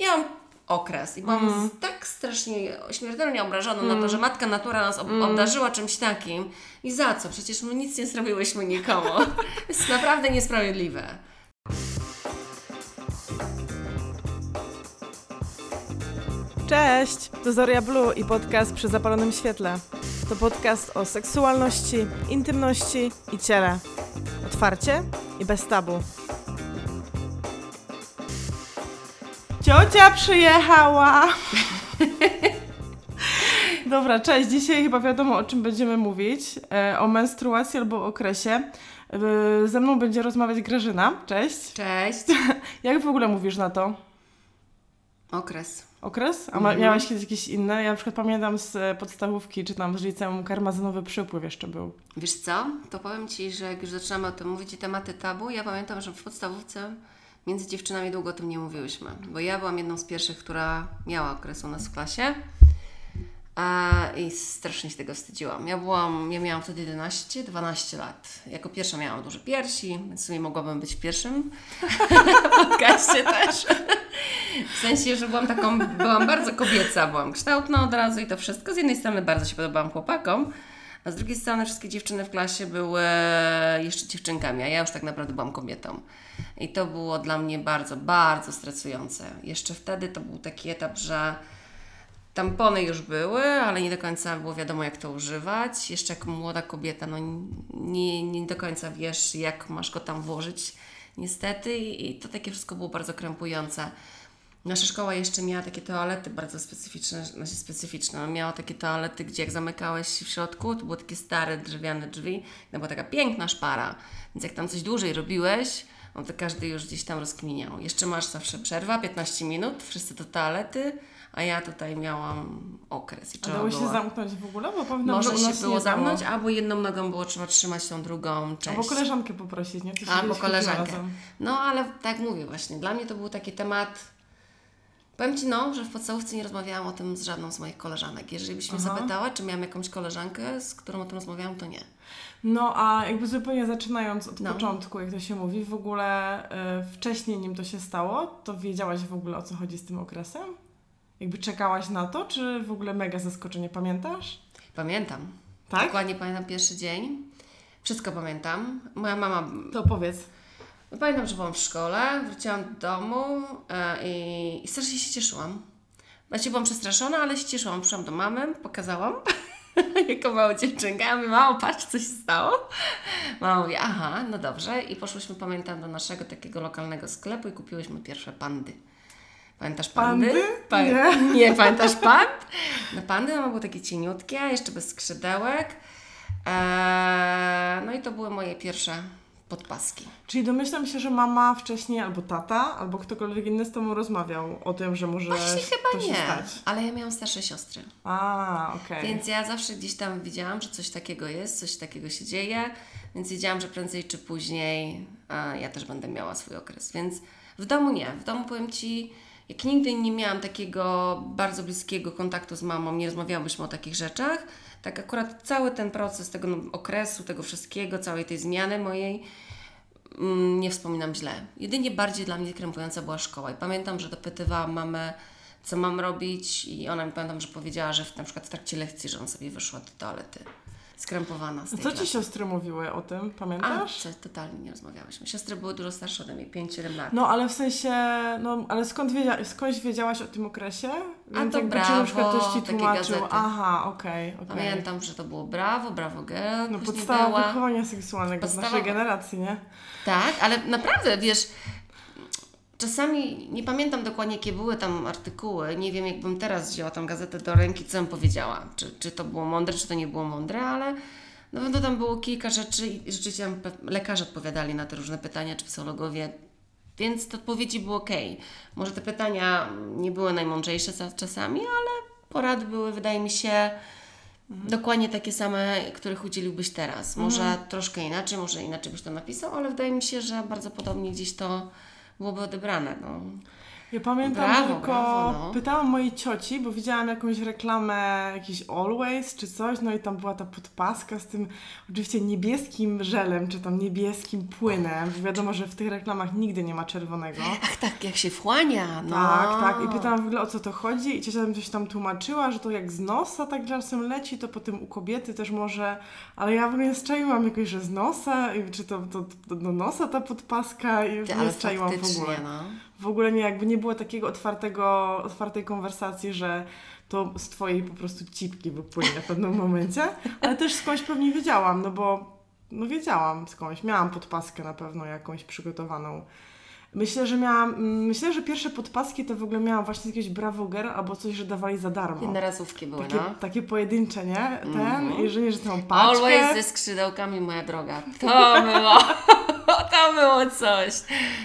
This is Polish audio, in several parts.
I mam okres. I byłam mm. tak strasznie śmiertelnie obrażona mm. na to, że matka natura nas ob mm. obdarzyła czymś takim. I za co? Przecież my nic nie zrobiłyśmy nikomu. jest naprawdę niesprawiedliwe. Cześć! To Zoria Blue i podcast przy zapalonym świetle. To podcast o seksualności, intymności i ciele. Otwarcie i bez tabu. Ciocia przyjechała! Dobra, cześć. Dzisiaj chyba wiadomo o czym będziemy mówić. E, o menstruacji albo o okresie. E, ze mną będzie rozmawiać Grażyna. Cześć. Cześć. Jak w ogóle mówisz na to? Okres. Okres? A ma, mhm. miałaś kiedyś jakieś inne? Ja na przykład pamiętam z podstawówki, czy tam z liceum karmazynowy przypływ jeszcze był. Wiesz co? To powiem Ci, że jak już zaczynamy o tym mówić i tematy tabu, ja pamiętam, że w podstawówce między dziewczynami długo o tym nie mówiłyśmy, bo ja byłam jedną z pierwszych, która miała okres u nas w klasie i strasznie się tego wstydziłam. Ja byłam, ja miałam wtedy 11, 12 lat. Jako pierwsza miałam duże piersi, więc w sumie mogłabym być w pierwszym podcaście też. W sensie, że byłam taką, byłam bardzo kobieca, byłam kształtna od razu i to wszystko. Z jednej strony bardzo się podobałam chłopakom, a z drugiej strony wszystkie dziewczyny w klasie były jeszcze dziewczynkami, a ja już tak naprawdę byłam kobietą. I to było dla mnie bardzo, bardzo stresujące. Jeszcze wtedy to był taki etap, że tampony już były, ale nie do końca było wiadomo, jak to używać. Jeszcze jako młoda kobieta, no nie, nie do końca wiesz, jak masz go tam włożyć, niestety. I to takie wszystko było bardzo krępujące. Nasza szkoła jeszcze miała takie toalety bardzo specyficzne, znaczy specyficzne. Miała takie toalety, gdzie jak zamykałeś w środku, to były takie stare drewniane drzwi, to była taka piękna szpara. Więc jak tam coś dłużej robiłeś, no to każdy już gdzieś tam rozkminiał. Jeszcze masz zawsze przerwa, 15 minut, wszyscy do toalety, a ja tutaj miałam okres. I a dało się zamknąć w ogóle? Bo powinno Może się było zamknąć, albo jedną nogą było trzeba trzymać tą drugą część. Albo koleżankę poprosić, nie? albo koleżankę. No ale tak mówię właśnie, dla mnie to był taki temat Powiem Ci, no, że w podstawówce nie rozmawiałam o tym z żadną z moich koleżanek. Jeżeli byś mnie zapytała, czy miałam jakąś koleżankę, z którą o tym rozmawiałam, to nie. No, a jakby zupełnie zaczynając od no. początku, jak to się mówi, w ogóle y, wcześniej nim to się stało, to wiedziałaś w ogóle o co chodzi z tym okresem? Jakby czekałaś na to, czy w ogóle mega zaskoczenie? Pamiętasz? Pamiętam. Tak? Dokładnie pamiętam pierwszy dzień. Wszystko pamiętam. Moja mama... To powiedz. Pamiętam, że byłam w szkole, wróciłam do domu e, i, i strasznie się cieszyłam. Właściwie byłam przestraszona, ale się cieszyłam. Przyszłam do mamy, pokazałam jako mała dziewczynka. Ja mówię, mało, patrz, co się stało. Mama mówi, aha, no dobrze. I poszłyśmy, pamiętam, do naszego takiego lokalnego sklepu i kupiłyśmy pierwsze pandy. Pamiętasz pandy? pandy? Pa nie. nie, pamiętasz pand? No pandy no, były takie cieniutkie, jeszcze bez skrzydełek. Eee, no i to były moje pierwsze podpaski. Czyli domyślam się, że mama wcześniej albo tata, albo ktokolwiek inny z tobą rozmawiał o tym, że może Właśnie chyba to nie, się stać. ale ja miałam starsze siostry. A, okej. Okay. Więc ja zawsze gdzieś tam widziałam, że coś takiego jest, coś takiego się dzieje, więc wiedziałam, że prędzej czy później ja też będę miała swój okres. Więc w domu nie. W domu powiem Ci, jak nigdy nie miałam takiego bardzo bliskiego kontaktu z mamą, nie rozmawiałyśmy o takich rzeczach, tak akurat cały ten proces tego okresu, tego wszystkiego, całej tej zmiany mojej, mm, nie wspominam źle. Jedynie bardziej dla mnie krępująca była szkoła. I pamiętam, że dopytywałam mamę, co mam robić i ona mi pamiętam, że powiedziała, że w, na przykład w trakcie lekcji, że on sobie wyszła do toalety skrępowana z tej Co Ci klasy. siostry mówiły o tym, pamiętasz? A, totalnie nie rozmawiałyśmy. Siostry były dużo starsze ode mnie, 5-7 lat. No, ale w sensie, no, ale skąd wiedzia skądś wiedziałaś o tym okresie? A Więc to brawo, na przykład ktoś Ci tłumaczył. Aha, okej, okay, okay, Pamiętam, że to było brawo, brawo girl. No, podstawa była... wychowania seksualnego podstawa... z naszej generacji, nie? Tak, ale naprawdę, wiesz, Czasami nie pamiętam dokładnie, jakie były tam artykuły. Nie wiem, jakbym teraz wzięła tam gazetę do ręki, co bym powiedziała. Czy, czy to było mądre, czy to nie było mądre, ale no, no tam było kilka rzeczy i rzeczywiście lekarze odpowiadali na te różne pytania, czy psychologowie, więc te odpowiedzi były ok. Może te pytania nie były najmądrzejsze czasami, ale porady były, wydaje mi się, mhm. dokładnie takie same, których udzieliłbyś teraz. Może mhm. troszkę inaczej, może inaczej byś to napisał, ale wydaje mi się, że bardzo podobnie gdzieś to byłoby odebrane. No. Ja pamiętam Brawo, tylko, brawo, no. pytałam mojej cioci, bo widziałam jakąś reklamę, jakiś Always czy coś, no i tam była ta podpaska z tym oczywiście niebieskim żelem, czy tam niebieskim płynem. Wiadomo, że w tych reklamach nigdy nie ma czerwonego. Ach tak, jak się wchłania. No. Tak, tak. I pytałam w ogóle o co to chodzi i ciocia mi coś tam tłumaczyła, że to jak z nosa tak czasem leci, to potem u kobiety też może, ale ja w ogóle zczaiłam jakoś, że z nosa, i czy to, to, to do nosa ta podpaska i Ty, nie zczaiłam w ogóle. no. W ogóle nie, jakby nie było takiego otwartego, otwartej konwersacji, że to z twojej po prostu cipki wypłynie w pewnym momencie, ale też skądś pewnie wiedziałam, no bo no wiedziałam skądś, miałam podpaskę na pewno jakąś przygotowaną. Myślę, że miałam, mm, myślę, że pierwsze podpaski to w ogóle miałam właśnie z jakiegoś Bravoger albo coś, że dawali za darmo. Jednorazówki były, Takie, no. takie pojedyncze, nie? Ten, Mhm. i że nie, że tą paczkę. Always ze skrzydełkami, moja droga. To było, to było coś.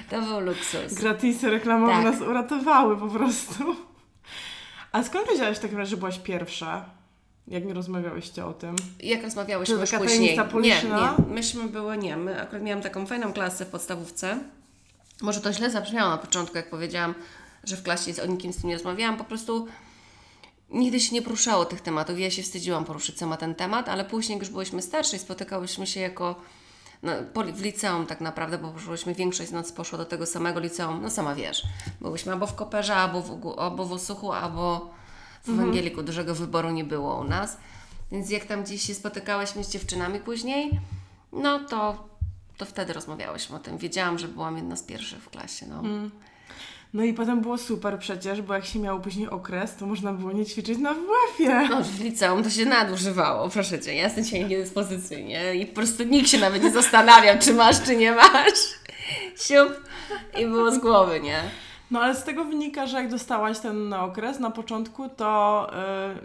To był luksus. Gratisy reklamowe Tak. nas uratowały po prostu. A skąd wiedziałaś w takim razie, że byłaś pierwsza? Jak nie rozmawiałyście o tym? Jak rozmawiałyśmy już później. Nie, nie. Myśmy były, nie. My akurat miałam taką fajną klasę w podstawówce. Może to źle zabrzmiało na początku, jak powiedziałam, że w klasie z- o nikim z tym nie rozmawiałam. Po prostu nigdy się nie poruszało tych tematów. Ja się wstydziłam poruszyć sama ten temat, ale później, jak już byłyśmy starsze i spotykałyśmy się jako no, w liceum tak naprawdę, bo poszłyśmy, większość z nas poszło do tego samego liceum, no sama wiesz, byłyśmy albo w Koperze, albo w, albo w Osuchu, albo w Ewangeliku, dużego wyboru nie było u nas, więc jak tam gdzieś się spotykałyśmy z dziewczynami później, no to, to wtedy rozmawiałyśmy o tym. Wiedziałam, że byłam jedna z pierwszych w klasie, no. No i potem było super przecież, bo jak się miało później okres, to można było nie ćwiczyć na WF-ie. No, w liceum to się nadużywało, proszę Cię. Ja jestem dzisiaj niedyspozycyjnie i po prostu nikt się nawet nie zastanawiał, czy masz, czy nie masz. Siup i było z głowy, nie? No ale z tego wynika, że jak dostałaś ten okres na początku, to y,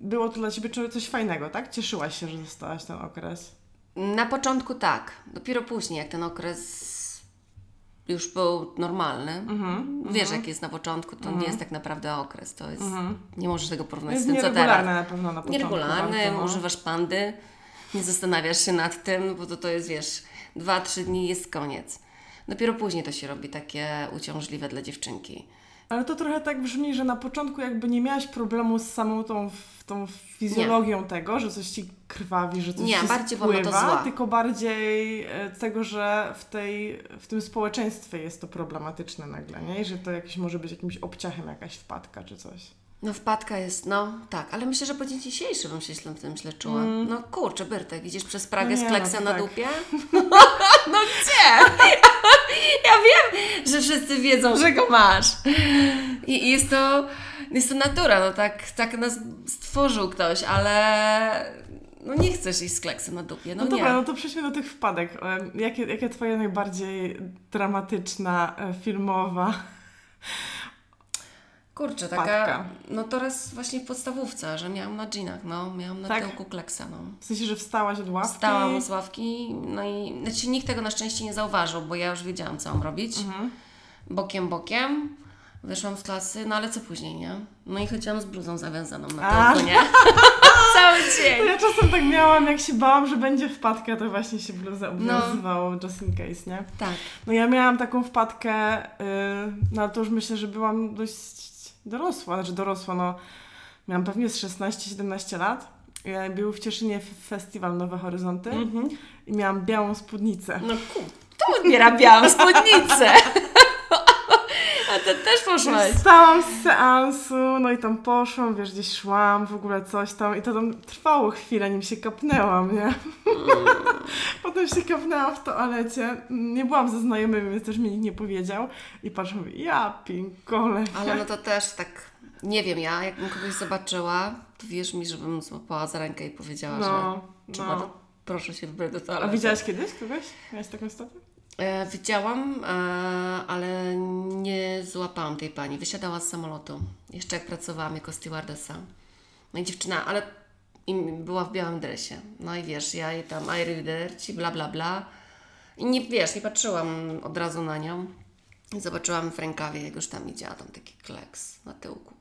było to dla Ciebie co- coś fajnego, tak? Cieszyłaś się, że dostałaś ten okres. Na początku tak, dopiero później, jak ten okres już był normalny. Mhm. Wiesz, jak jest na początku, to nie jest tak naprawdę okres. To jest, nie możesz tego porównać jest z tym, co teraz. na pewno na początku. Nieregularny, bardzo, no. używasz pandy, nie zastanawiasz się nad tym, bo to, to jest, wiesz, dwa, trzy dni jest koniec. Dopiero później to się robi takie uciążliwe dla dziewczynki. Ale to trochę tak brzmi, że na początku jakby nie miałaś problemu z samą tą, tą fizjologią tego, że coś ci krwawi, że coś Nie, ci bardziej na to spływa, zła. tylko bardziej e, tego, że w, tej, w tym społeczeństwie jest to problematyczne nagle, nie? I że to jakiś może być jakimś obciachem jakaś wpadka czy coś. No wpadka jest, no tak, ale myślę, że po dzień dzisiejszy bym się źle w tym źle czuła. No kurczę, Byrtek, idziesz przez Pragę Mm. No z nie, kleksem no na tak. dupie? no gdzie? Ja wiem, że wszyscy wiedzą, że go masz. I, i jest to, jest to natura, no tak, tak nas stworzył ktoś, ale no nie chcesz iść z kleksem na dupie, no, No, nie. dobra, no to przejdźmy do tych wpadek. Jakie, jakie twoja najbardziej dramatyczna, e, filmowa Kurczę, taka, no to raz właśnie w podstawówce, że miałam na dżinach, no, miałam na Tak? tyłku kleksa, no. w sensie, że wstałaś od ławki? Wstałam z ławki, no i znaczy nikt tego na szczęście nie zauważył, bo ja już wiedziałam, co mam robić. Mhm. Bokiem, bokiem. Wyszłam z klasy, no ale co później, nie? No i chodziłam z bluzą zawiązaną na A. tyłku, nie? Cały To dzień. ja czasem tak miałam, jak się bałam, że będzie wpadka, to właśnie się bluzę No. obowiązywało just in case, nie? Tak. No ja miałam taką wpadkę, yy, no to już myślę, że byłam dość dorosła, znaczy dorosła, no miałam pewnie z 16-17 lat. Ja był w Cieszynie festiwal Nowe Horyzonty Mhm. i miałam białą spódnicę. No kur... To odbiera białą spódnicę. A ty też poszłaś. Wstałam z seansu, no i tam poszłam, wiesz, gdzieś szłam, w ogóle coś tam i to tam trwało chwilę, nim się kapnęłam, nie? Potem się kapnęłam w toalecie, nie byłam ze znajomymi, więc też mi nikt nie powiedział i patrzę, mówię, ja pinkole. Ale no to też tak, nie wiem, ja jakbym kogoś zobaczyła, to wierz mi, żebym złapała za rękę i powiedziała, że No, trzeba no. to, proszę się wybrać do A toalety. widziałaś kiedyś kogoś? Miałaś taką sytuację? E, widziałam, e, ale nie złapałam tej pani. Wysiadała z samolotu. Jeszcze jak pracowałam jako stewardessa. No i dziewczyna, ale była w białym dresie. No i wiesz, ja jej tam ci bla bla bla. I nie, wiesz, nie patrzyłam od razu na nią. Zobaczyłam w rękawie, jak już tam idzie, tam taki kleks na tyłku.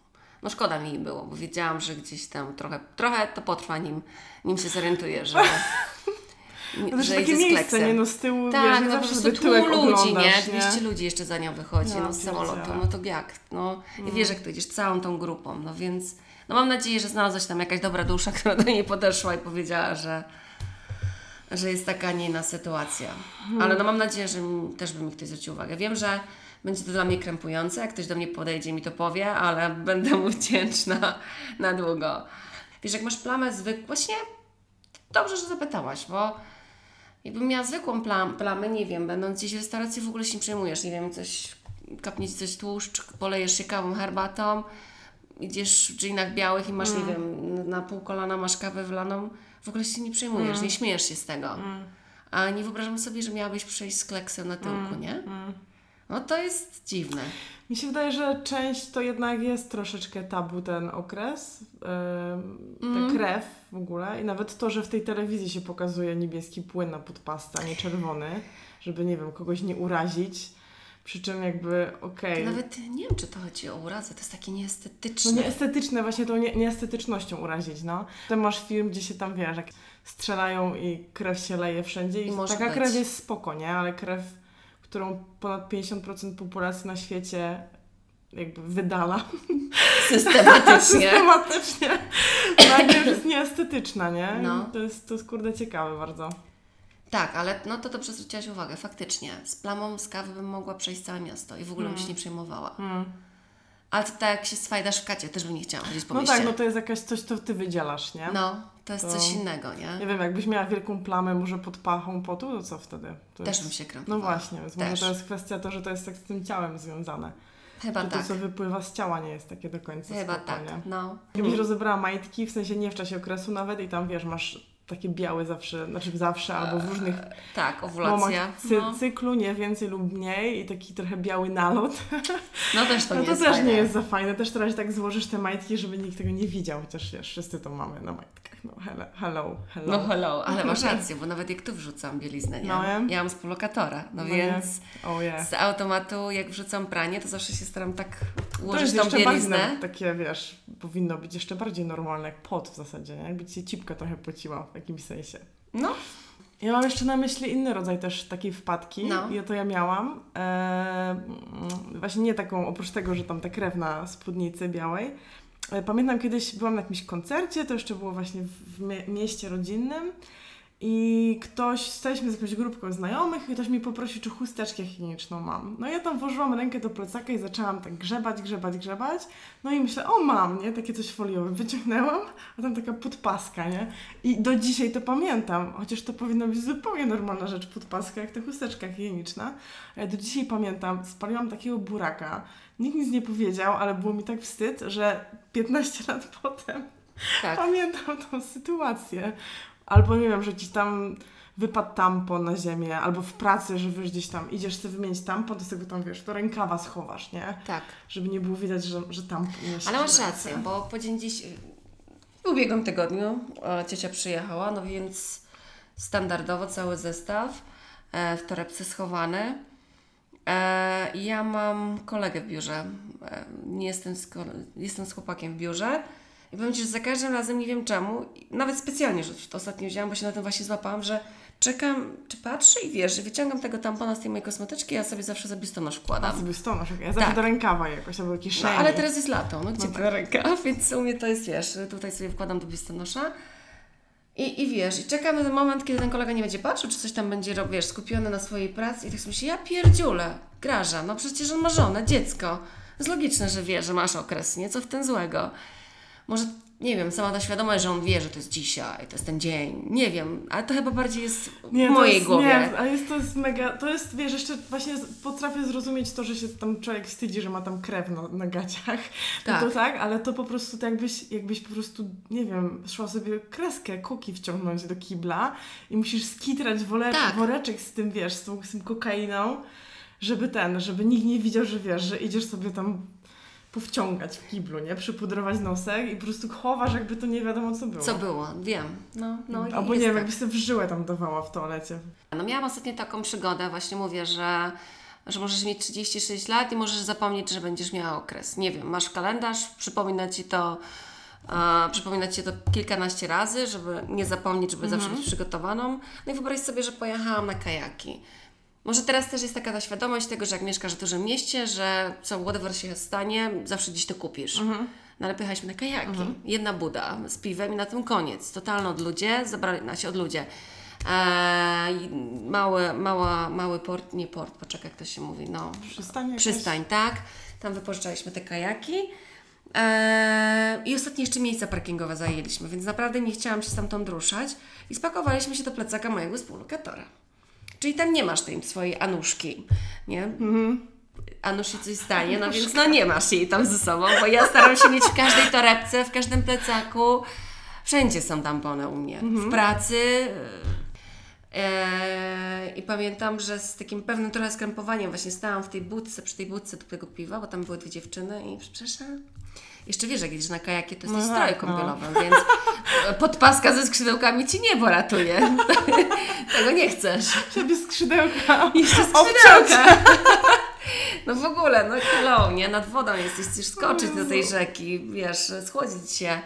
No szkoda mi było, bo wiedziałam, że gdzieś tam trochę, trochę to potrwa, nim, nim się zorientuję, że... No to jest że takie miejsce, nie no z tyłu, Tak, wiesz, no po prostu tłum ludzi, nie? oglądasz, 200 ludzi jeszcze za nią wychodzi, Ja no z samolotu, no to jak? No i wiesz, jak to idziesz całą tą grupą, no więc no mam nadzieję, że znalazłaś tam jakaś dobra dusza, która do niej podeszła i powiedziała, że że jest taka, nie inna sytuacja. Ale no mam nadzieję, że mi, też by mi ktoś zwrócił uwagę. Wiem, że będzie to dla mnie krępujące, jak ktoś do mnie podejdzie i mi to powie, ale będę mu wdzięczna na długo. Wiesz, jak masz plamę zwykłą, właśnie dobrze, że zapytałaś, bo jakbym miała zwykłą plam, plamę, nie wiem, będąc gdzieś w restauracji w ogóle się nie przejmujesz, nie wiem, coś, kapnie ci coś tłuszcz, polejesz się kawą, herbatą, idziesz w dżinach białych i masz, nie wiem, na pół kolana masz kawę wlaną, w ogóle się nie przejmujesz, nie śmiejesz się z tego. A nie wyobrażam sobie, że miałabyś przejść z kleksem na tyłku, nie? No to jest dziwne. Mi się wydaje, że część to jednak jest troszeczkę tabu ten okres, ym, Mhm. ta krew w ogóle i nawet to, że w tej telewizji się pokazuje niebieski płyn na podpasta, a nie czerwony, żeby, nie wiem, kogoś nie urazić, przy czym jakby, okej, To nawet nie wiem, czy to chodzi o urazę, to jest takie no nieestetyczne. nieestetyczne, właśnie tą nie, nieestetycznością urazić, no. Potem masz film, gdzie się tam, wiesz, jak strzelają i krew się leje wszędzie i, I taka być. krew jest spoko, nie? Ale krew, którą ponad 50% populacji na świecie jakby wydala Systematycznie. systematycznie, nagle już jest nieestetyczna, nie? No. To, jest, to jest kurde ciekawe bardzo. Tak, ale no to dobrze zwróciłaś uwagę, faktycznie. Z plamą z kawy bym mogła przejść całe miasto i w ogóle bym się nie przejmowała. Ale to tak jak się swajdasz w kacie, też bym nie chciała chodzić po No mieście. tak, no to jest jakaś coś, co ty wydzielasz, nie? No, to jest To- coś innego, nie? Nie wiem, jakbyś miała wielką plamę może pod pachą potu, to co wtedy? To Też jest... bym się No krępowała. właśnie, więc może Też. to jest kwestia to, że to jest tak z tym ciałem związane. Chyba że to, tak. co wypływa z ciała nie jest takie do końca Chyba spoko, tak, no. Jakbyś rozebrała majtki, w sensie nie w czasie okresu nawet i tam, wiesz, masz takie białe zawsze, znaczy zawsze, albo w różnych Tak, momach owulacja. cy- No, cyklu, nie więcej lub mniej i taki trochę biały nalot. no też to No nie to jest też fajne. nie jest za fajne. Też teraz tak złożysz te majtki, żeby nikt tego nie widział, chociaż wiesz, wszyscy to mamy na majtkach. No hello, hello. hello. No hello, ale masz rację, bo nawet jak tu wrzucam bieliznę, nie? No, ja. Mam z polokatora, no, No więc O je. z automatu jak wrzucam pranie, to zawsze się staram tak To ułożyć jest tą jeszcze bardziej bieliznę. nawet takie, wiesz, powinno być jeszcze bardziej normalne, jak pot w zasadzie, nie? jakby ci się cipka trochę pociła w jakimś sensie. No, Ja mam jeszcze na myśli inny rodzaj też takiej wpadki. No. I to ja miałam. Eee, właśnie nie taką, oprócz tego, że tam ta krew na spódnicy białej. E, Pamiętam kiedyś byłam na jakimś koncercie, to jeszcze było właśnie w, w mie- mieście rodzinnym. I ktoś, staliśmy z jakąś grupką znajomych i ktoś mi poprosił, czy chusteczkę higieniczną mam. No ja tam włożyłam rękę do plecaka i zaczęłam tak grzebać, grzebać, grzebać. No i myślę, o mam, nie? Takie coś foliowe. Wyciągnęłam, a tam taka podpaska, nie? I do dzisiaj to pamiętam, chociaż to powinna być zupełnie normalna rzecz, podpaska, jak ta chusteczka higieniczna. Ja do dzisiaj pamiętam, spaliłam takiego buraka. Nikt nic nie powiedział, ale było mi tak wstyd, że 15 lat potem tak. pamiętam tą sytuację. Albo nie wiem, że ci tam wypadł tampon na ziemię, albo w pracy, że wiesz, gdzieś tam idziesz sobie wymienić tampon, to sobie tam, wiesz, do rękawa schowasz, nie? Tak. Żeby nie było widać, że, że tampon. Ale masz rację, bo po dzień dziś, w ubiegłym tygodniu e, ciocia przyjechała, no więc standardowo cały zestaw e, w torebce schowany. E, ja mam kolegę w biurze, e, nie jestem z, jestem z chłopakiem w biurze i powiem Ci, że za każdym razem nie wiem czemu, nawet specjalnie, że to ostatnio wzięłam, bo się na tym właśnie złapałam, że czekam, czy patrzy i wiesz, że wyciągam tego tampona z tej mojej kosmetyczki, ja sobie zawsze za biustonosz A wkładam. sobie stonasz, ja zawsze Tak. do rękawa jakoś, albo kieszeni. No ale teraz jest lato, no gdzie No no ta ręka, więc u mnie to jest, wiesz, tutaj sobie wkładam do biustonosza i, i wiesz, i czekamy na moment, kiedy ten kolega nie będzie patrzył, czy coś tam będzie wiesz, skupiony na swojej pracy. I tak sobie myślę, ja pierdziule, graża, no przecież on ma żonę, dziecko, jest logiczne, że wie, że masz okres, nie, co w tym złego. Może, nie wiem, sama ta świadomość, że on wie, że to jest dzisiaj, to jest ten dzień, nie wiem, ale to chyba bardziej jest w Nie, mojej jest, głowie. Nie, a jest to jest mega, to jest, wiesz, jeszcze właśnie potrafię zrozumieć to, że się tam człowiek wstydzi, że ma tam krew na, na gaciach. Tak. No to tak, ale to po prostu to jakbyś, jakbyś po prostu, nie wiem, szła sobie kreskę, kuki wciągnąć do kibla i musisz skitrać wole, Tak. woreczek z tym, wiesz, z tą, z tym kokainą, żeby ten, żeby nikt nie widział, że wiesz, że idziesz sobie tam powciągać w kiblu, nie? Przypudrować nosek i po prostu chowasz, jakby to nie wiadomo co było. Co było, wiem, no, no Albo nie wiem, tak. jakbyś sobie w żyłę tam dawała w toalecie. No miałam ostatnio taką przygodę, właśnie mówię, że, że możesz mieć 36 lat i możesz zapomnieć, że będziesz miała okres. Nie wiem, masz kalendarz, przypomina Ci to przypominać się to kilkanaście razy, żeby nie zapomnieć, żeby zawsze być przygotowaną. No i wyobraź sobie, że pojechałam na kajaki. Może teraz też jest taka ta świadomość tego, że jak mieszkasz w dużym mieście, że co whatever się stanie, zawsze gdzieś to kupisz. No ale pojechaliśmy na kajaki. Jedna buda z piwem i na tym koniec. Totalno od ludzie, zabrali nas od ludzie. Eee, mały, mała, mały port, nie port, poczekaj jak to się mówi, no. Przystań jakaś? Przystań, tak. Tam wypożyczaliśmy te kajaki. Eee, I ostatnie jeszcze miejsca parkingowe zajęliśmy, więc naprawdę nie chciałam się stamtąd ruszać. I spakowaliśmy się do plecaka mojego współlokatora. Czyli tam nie masz tej swojej Anuszki, nie? Mhm. Anusz się coś stanie, no więc no nie masz jej tam ze sobą, bo ja staram się mieć w każdej torebce, w każdym plecaku. Wszędzie są tampony u mnie. W pracy. Eee, I pamiętam, że z takim pewnym trochę skrępowaniem właśnie stałam w tej budce, przy tej budce do tego piwa, bo tam były dwie dziewczyny i przepraszam. Jeszcze wiesz, jak jedziesz na kajakie, to jesteś No w stroju tak, no. więc podpaska ze skrzydełkami Ci nie poratuje. Tego nie chcesz. Żeby skrzydełka Jeszcze skrzydełka. No w ogóle, no hello, nie? Nad wodą jesteś, chcesz skoczyć do tej rzeki, wiesz, schłodzić się.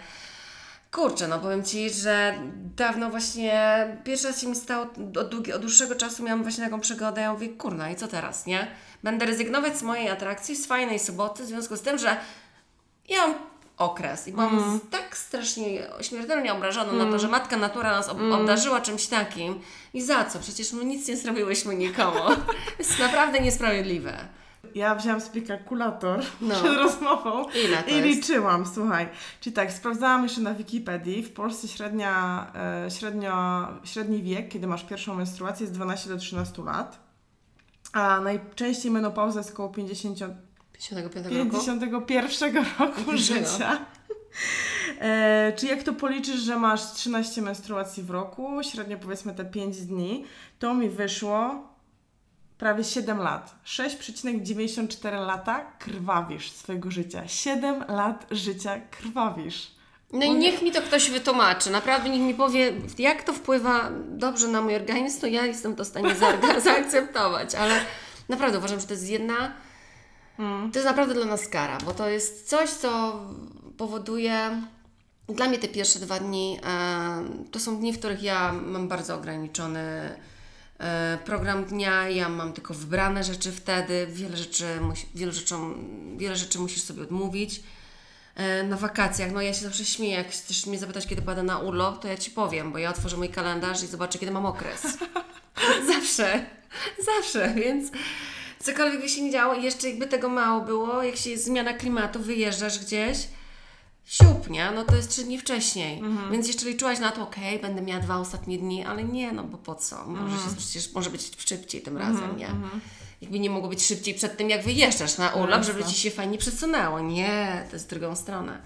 Kurczę, no powiem Ci, że dawno właśnie, pierwszy raz się mi stało, od, długi, od dłuższego czasu miałam właśnie taką przygodę, ja mówię, kurna i co teraz, nie? Będę rezygnować z mojej atrakcji, z fajnej soboty, w związku z tym, że ja mam okres i byłam z- tak strasznie śmiertelnie obrażona na to, że matka natura nas ob- obdarzyła czymś takim. I za co? Przecież my nic nie zrobiłyśmy nikomu. jest naprawdę niesprawiedliwe. Ja wzięłam sobie kalkulator No. przed rozmową i liczyłam, słuchaj. Czyli tak, sprawdzałam jeszcze na Wikipedii. W Polsce średnia, e, średnio, średni wiek, kiedy masz pierwszą menstruację jest 12 do 13 lat. A najczęściej menopauza jest około 50, 55 roku? 51 roku życia. E, czy jak to policzysz, że masz 13 menstruacji w roku, średnio powiedzmy te 5 dni, to mi wyszło prawie 7 lat. 6,94 lata krwawisz swojego życia. 7 lat życia krwawisz. No i niech mi to ktoś wytłumaczy. Naprawdę niech mi powie, jak to wpływa dobrze na mój organizm, to ja jestem to w stanie za- zaakceptować. Ale naprawdę uważam, że to jest jedna... To jest naprawdę dla nas kara, bo to jest coś, co powoduje... Dla mnie te pierwsze dwa dni e, to są dni, w których ja mam bardzo ograniczony e, program dnia, ja mam tylko wybrane rzeczy wtedy, wiele rzeczy, wielu rzeczom, wiele rzeczy musisz sobie odmówić. E, na wakacjach, no ja się zawsze śmieję, jak chcesz mnie zapytać, kiedy pojadę na urlop, to ja Ci powiem, bo ja otworzę mój kalendarz i zobaczę, kiedy mam okres. zawsze, zawsze, więc cokolwiek by się nie działo jeszcze jakby tego mało było, jak się jest zmiana klimatu, wyjeżdżasz gdzieś, siup, nie? No to jest trzy dni wcześniej. Więc jeszcze liczyłaś na to, okej, będę miała dwa ostatnie dni, ale nie, no bo po co? Może się, przecież może być szybciej tym razem, nie? Jakby nie mogło być szybciej przed tym, jak wyjeżdżasz na urlop, żeby jasne. Ci się fajnie przesunęło. Nie, to jest drugą stronę.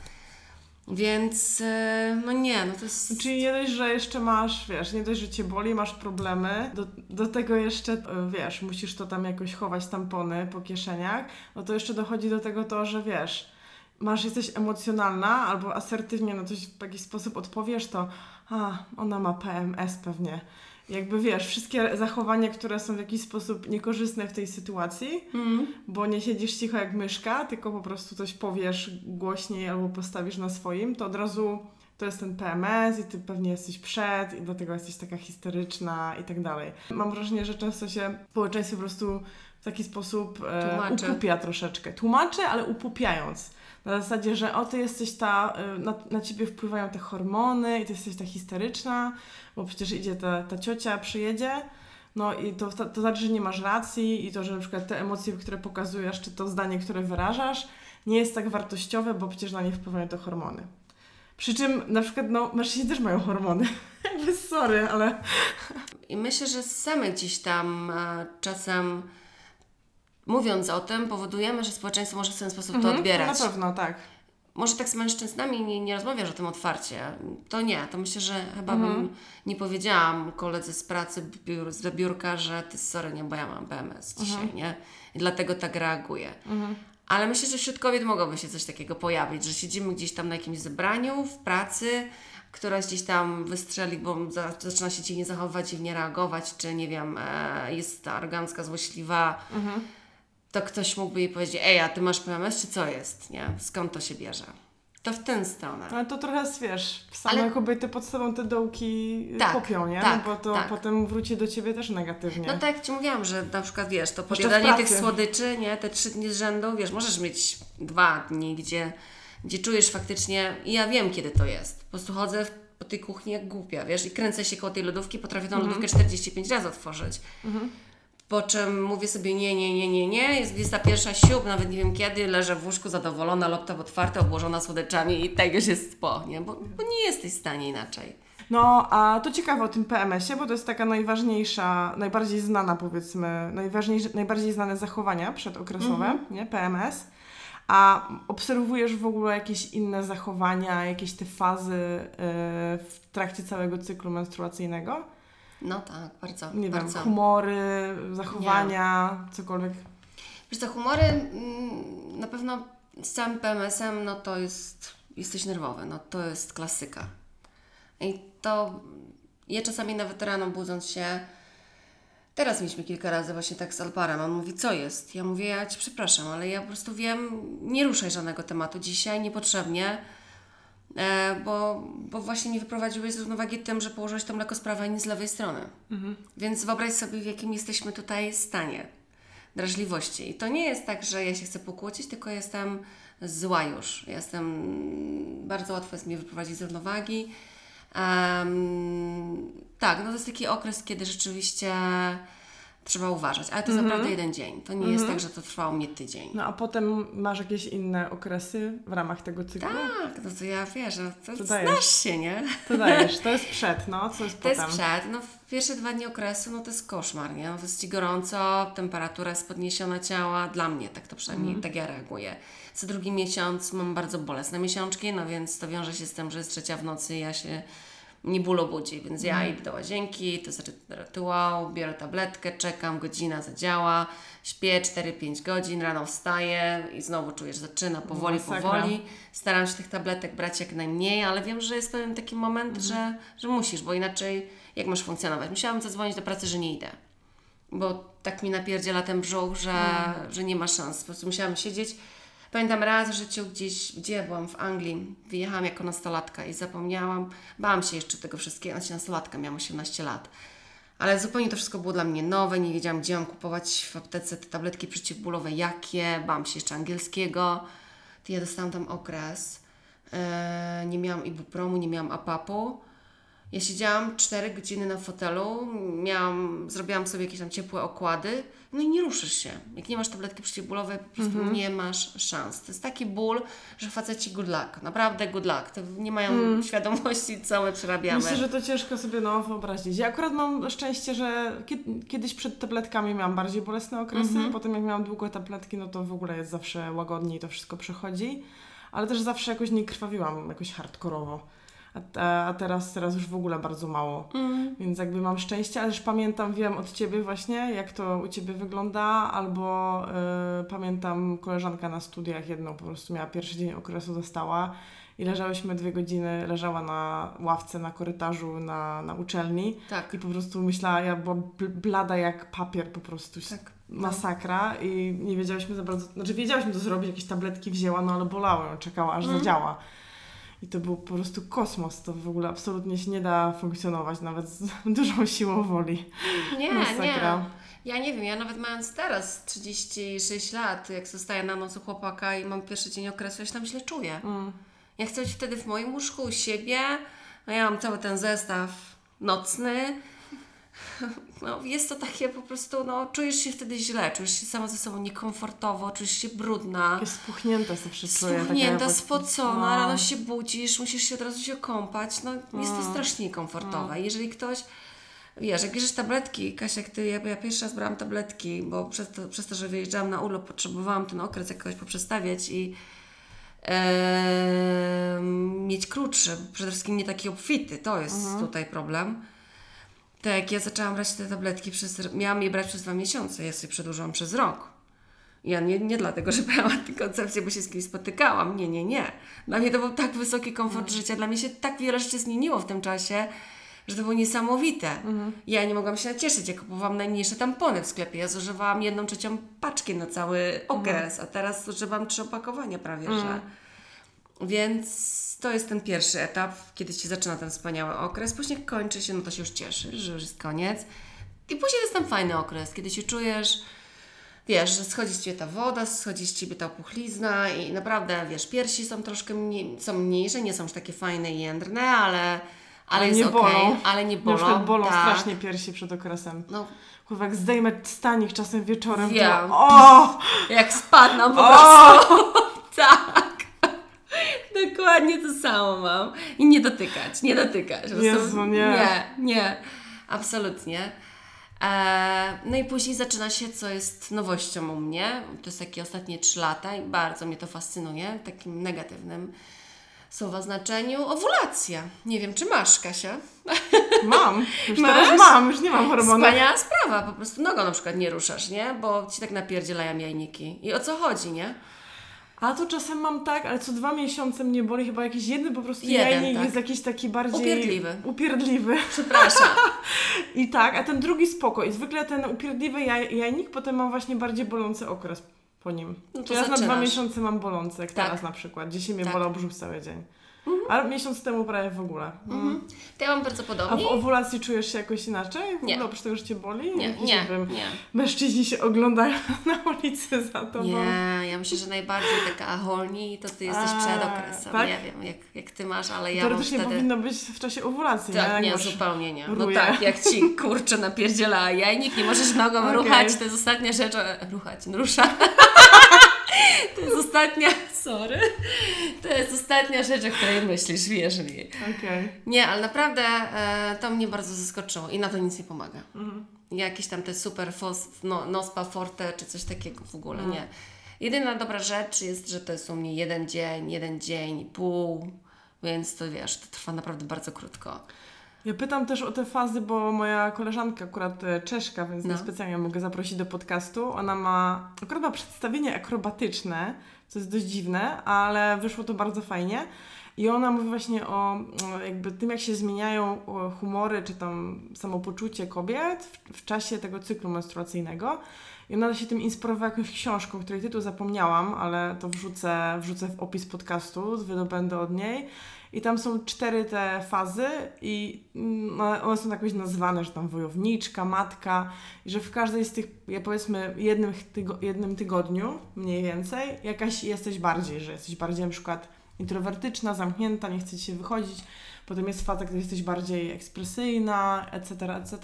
Więc, e, no nie, no to jest... Czyli nie dość, że jeszcze masz, wiesz, nie dość, że cię boli, masz problemy, do, do tego jeszcze, e, wiesz, musisz to tam jakoś chować tampony po kieszeniach, no to jeszcze dochodzi do tego to, że wiesz, masz, jesteś emocjonalna albo asertywnie na coś w jakiś sposób odpowiesz, to a, ona ma PMS pewnie. Jakby wiesz, wszystkie zachowania, które są w jakiś sposób niekorzystne w tej sytuacji, Mm. bo nie siedzisz cicho jak myszka, tylko po prostu coś powiesz głośniej albo postawisz na swoim, to od razu to jest ten PMS i ty pewnie jesteś przed i dlatego jesteś taka histeryczna i tak dalej. Mam wrażenie, że często się społeczeństwo po prostu w taki sposób e, upupia troszeczkę. Tłumaczy, ale upupiając. Na zasadzie, że o, ty jesteś ta, e, na, na ciebie wpływają te hormony i ty jesteś ta histeryczna, bo przecież idzie ta, ta ciocia, przyjedzie, no i to, to, to znaczy, że nie masz racji i to, że na przykład te emocje, które pokazujesz, czy to zdanie, które wyrażasz, nie jest tak wartościowe, bo przecież na nie wpływają te hormony. Przy czym na przykład no, mężczyźni też mają hormony. Jakby sorry, ale I myślę, że same gdzieś tam e, czasem mówiąc o tym, powodujemy, że społeczeństwo może w ten sposób to Mhm, odbierać. Na pewno, tak. Może tak z mężczyznami nie, nie rozmawiasz o tym otwarcie. To nie, to myślę, że chyba bym nie powiedziałam koledze z pracy biur, z biurka, że ty sorry, nie, bo ja mam PMS dzisiaj, nie? I dlatego tak reaguję. Ale myślę, że wśród kobiet mogłoby się coś takiego pojawić, że siedzimy gdzieś tam na jakimś zebraniu, w pracy, któraś gdzieś tam wystrzeli, bo za- zaczyna się dziwnie zachowywać, dziwnie reagować, czy nie wiem, e, jest arogancka, złośliwa, to ktoś mógłby jej powiedzieć, ej, a ty masz PMS, czy co jest, nie? Skąd to się bierze? To w tę stronę. Ale to trochę, wiesz, same Ale- kobiety pod sobą te dołki Tak, kopią, nie? tak, no bo to tak. potem wróci do ciebie też negatywnie. No tak jak Ci mówiłam, że na przykład wiesz, to podjadanie tych słodyczy, nie, te trzy dni z rzędu, wiesz, możesz mieć dwa dni, gdzie, gdzie czujesz faktycznie, i ja wiem kiedy to jest, po prostu chodzę po tej kuchni jak głupia, wiesz, i kręcę się koło tej lodówki, potrafię tą lodówkę 45 razy otworzyć. Po czym mówię sobie nie, nie, nie, nie, nie, jest 21 siód, nawet nie wiem kiedy, leżę w łóżku zadowolona, laptop otwarty, obłożona słodyczami i tak już jest po, nie, bo, bo nie jesteś w stanie inaczej. No, a to ciekawe o tym PMS-ie, bo to jest taka najważniejsza, najbardziej znana powiedzmy, najważniejsze, najbardziej znane zachowania przedokresowe, Mhm. nie? PMS. A obserwujesz w ogóle jakieś inne zachowania, jakieś te fazy yy, w trakcie całego cyklu menstruacyjnego? No tak, bardzo, Nie bardzo. wiem, humory, zachowania, cokolwiek. Wiesz co, humory mm, na pewno z całym PMS-em, no to jest, jesteś nerwowy, no to jest klasyka. I to ja czasami nawet rano budząc się, teraz mieliśmy kilka razy właśnie tak z Alparem, on mówi, co jest? Ja mówię, ja Cię przepraszam, ale ja po prostu wiem, nie ruszaj żadnego tematu dzisiaj, niepotrzebnie, bo, bo właśnie nie wyprowadziłeś z równowagi tym, że położyłeś to mleko z prawej, nie z lewej strony. Więc wyobraź sobie, w jakim jesteśmy tutaj stanie drażliwości. I to nie jest tak, że ja się chcę pokłócić, tylko jestem zła już. Jestem, bardzo łatwo jest mnie wyprowadzić z równowagi. Em, tak, no to jest taki okres, kiedy rzeczywiście trzeba uważać, ale to jest naprawdę jeden dzień. To nie jest tak, że to trwało mnie tydzień. No a potem masz jakieś inne okresy w ramach tego cyklu? Tak, no to ja wiesz, no to To znasz się, nie? To dajesz, to jest przed, no, co jest To jest potem? przed, no pierwsze dwa dni okresu, no to jest koszmar, nie? No, to jest Ci gorąco, temperatura jest podniesiona ciała, dla mnie tak to przynajmniej, tak ja reaguję. Co drugi miesiąc mam bardzo bolesne miesiączki, no więc to wiąże się z tym, że jest trzecia w nocy i ja się nie bólo budzi, więc ja idę do łazienki, to znaczy rytuał, biorę tabletkę, czekam, godzina zadziała, śpię 4-5 godzin, rano wstaję i znowu czuję, że zaczyna powoli, Masakra. powoli. Staram się tych tabletek brać jak najmniej, ale wiem, że jest pewien taki moment, że, że musisz, bo inaczej jak masz funkcjonować? Musiałam zadzwonić do pracy, że nie idę, bo tak mi napierdziela ten brzuch, że, że nie ma szans. Po prostu musiałam siedzieć. Pamiętam raz w życiu gdzieś, gdzie byłam w Anglii, wyjechałam jako nastolatka i zapomniałam, bałam się jeszcze tego wszystkiego, znaczy nastolatka, miałam 18 lat. Ale zupełnie to wszystko było dla mnie nowe, nie wiedziałam, gdzie mam kupować w aptece te tabletki przeciwbólowe, jakie, bałam się jeszcze angielskiego. To ja dostałam tam okres, e, nie miałam ibupromu, nie miałam apapu. Ja siedziałam 4 godziny na fotelu, miałam, zrobiłam sobie jakieś tam ciepłe okłady, no i nie ruszysz się. Jak nie masz tabletki przeciwbólowej, po prostu nie masz szans. To jest taki ból, że faceci good luck, naprawdę good luck. To nie mają świadomości, co my przerabiamy. Myślę, że to ciężko sobie no, wyobrazić. Ja akurat mam szczęście, że kie- kiedyś przed tabletkami miałam bardziej bolesne okresy, potem jak miałam długo tabletki, no to w ogóle jest zawsze łagodniej, to wszystko przechodzi, ale też zawsze jakoś nie krwawiłam jakoś hardkorowo. A, teraz, teraz już w ogóle bardzo mało. Więc jakby mam szczęście, ale też pamiętam, wiem od Ciebie właśnie, jak to u Ciebie wygląda, albo y, pamiętam koleżanka na studiach jedną po prostu miała pierwszy dzień okresu, dostała i leżałyśmy dwie godziny, leżała na ławce na korytarzu na, na uczelni Tak. i po prostu myślała, ja była bl- blada jak papier po prostu. Tak. Masakra i nie wiedziałyśmy za bardzo, znaczy wiedziałyśmy co zrobić, jakieś tabletki wzięła, no ale bolało ją, czekała aż zadziała. I to był po prostu kosmos, to w ogóle absolutnie się nie da funkcjonować nawet z dużą siłą woli. Nie, nie. Ja nie wiem, ja nawet mając teraz 36 lat, jak zostaję na noc u chłopaka i mam pierwszy dzień okresu, ja się tam źle czuję. Mm. Ja chcę być wtedy w moim łóżku u siebie, a ja mam cały ten zestaw nocny. No, jest to takie po prostu, no, czujesz się wtedy źle, czujesz się sama ze sobą niekomfortowo, czujesz się brudna, Takie spuchnięte zawsze czuję. takie spuchnięta, spocona, no. rano się budzisz, musisz się od razu się kąpać, no jest to strasznie niekomfortowe. Jeżeli ktoś, wiesz, jak bierzesz tabletki, Kasia, jak ty, ja, ja pierwszy raz brałam tabletki, bo przez to, przez to, że wyjeżdżałam na urlop, potrzebowałam ten okres jakoś poprzestawiać i mieć krótszy, przede wszystkim nie taki obfity, to jest tutaj problem. To jak ja zaczęłam brać te tabletki, przez, miałam je brać przez dwa miesiące, ja sobie przedłużyłam przez rok. Ja nie, nie dlatego, że brałam antykoncepcję, bo się z kimś spotykałam. Nie, nie, nie. Dla mnie to był tak wysoki komfort życia, dla mnie się tak wiele rzeczy zmieniło w tym czasie, że to było niesamowite. Ja nie mogłam się nacieszyć. Ja kupowałam najmniejsze tampony w sklepie. Ja zużywałam jedną trzecią paczki na cały okres, a teraz zużywam trzy opakowania prawie, że. Więc to jest ten pierwszy etap, kiedy się zaczyna ten wspaniały okres. Później kończy się, no to się już cieszysz, że już jest koniec. I później jest ten fajny okres, kiedy się czujesz, wiesz, że schodzi z Ciebie ta woda, schodzi z Ciebie ta opuchlizna i naprawdę, wiesz, piersi są troszkę mniej, są mniejsze, nie są już takie fajne i jędrne, ale, ale jest nie okej, bolą. ale nie Na bolą. przykład bolą tak. strasznie piersi przed okresem. No, Kurwa, jak zdejmę stanik czasem wieczorem, Wiem. to o! jak spadną po O! prostu. tak. Dokładnie to samo mam. I nie dotykać, nie dotykać. Jezu, nie. Nie, nie. Absolutnie. E, no i później zaczyna się, co jest nowością u mnie. To jest takie ostatnie trzy lata i bardzo mnie to fascynuje w takim negatywnym słowa znaczeniu. Owulacja. Nie wiem, czy masz, Kasia? Mam, już Masz? teraz mam, już nie mam hormonów. Wspaniała sprawa, po prostu nogą na przykład nie ruszasz, nie? Bo ci tak napierdzielają jajniki. I o co chodzi, nie? A to czasem mam tak, ale co dwa miesiące mnie boli chyba jakiś jeden po prostu Jeden, jajnik tak. jest jakiś taki bardziej... Upierdliwy. Upierdliwy. Przepraszam. I tak, a ten drugi spoko. I zwykle ten upierdliwy jaj, jajnik potem mam właśnie bardziej bolący okres po nim. No to Czyli raz na dwa miesiące mam bolący, jak Tak. teraz na przykład. Gdzie się mnie Tak. bolał brzuch cały dzień. Ale miesiąc temu prawie w ogóle. Mm. To ja mam bardzo A w podobnie. owulacji czujesz się jakoś inaczej? W Nie. ogóle oprócz tego, że cię boli? Nie, Jakiś, nie, wiem, nie. Mężczyźni się oglądają na ulicy za tobą. Nie, ja myślę, że najbardziej taka horny to ty jesteś A, przed okresem. tak? Nie wiem, jak, jak ty masz, ale ja mam Teoretycznie wtedy... powinno być w czasie owulacji, Tak, nie? nie, zupełnie nie. No ruje. tak, jak ci kurczę napierdziela jajnik, nie możesz nogą Okej. ruchać, to jest ostatnia rzecz, ruchać, no rusza. To jest ostatnia, sorry, to jest ostatnia rzecz, o której myślisz, wierz mi. Okej. Nie, ale naprawdę e, to mnie bardzo zaskoczyło i na to nic nie pomaga. Mhm. Jakieś tam te super fos, no, nospa forte czy coś takiego w ogóle, Mhm. nie. Jedyna dobra rzecz jest, że to jest u mnie jeden dzień, jeden dzień i pół, więc to wiesz, to trwa naprawdę bardzo krótko. Ja pytam też o te fazy, bo moja koleżanka, akurat e, Czeszka, więc No. niespecjalnie mogę zaprosić do podcastu. Ona ma, akurat ma przedstawienie akrobatyczne, co jest dość dziwne, ale wyszło to bardzo fajnie. I ona mówi właśnie o jakby tym, jak się zmieniają humory, czy tam samopoczucie kobiet w, w czasie tego cyklu menstruacyjnego. I ona się tym inspirowała jakąś książką, której tytuł zapomniałam, ale to wrzucę, wrzucę w opis podcastu, wydobędę od niej. I tam są cztery te fazy i mm, one są jakoś nazwane, że tam wojowniczka, matka i że w każdej z tych, ja powiedzmy jednym, tygo, jednym tygodniu mniej więcej, jakaś jesteś bardziej, że jesteś bardziej na przykład introwertyczna, zamknięta, nie chce ci się wychodzić. Potem jest faza, kiedy jesteś bardziej ekspresyjna, etc., etc.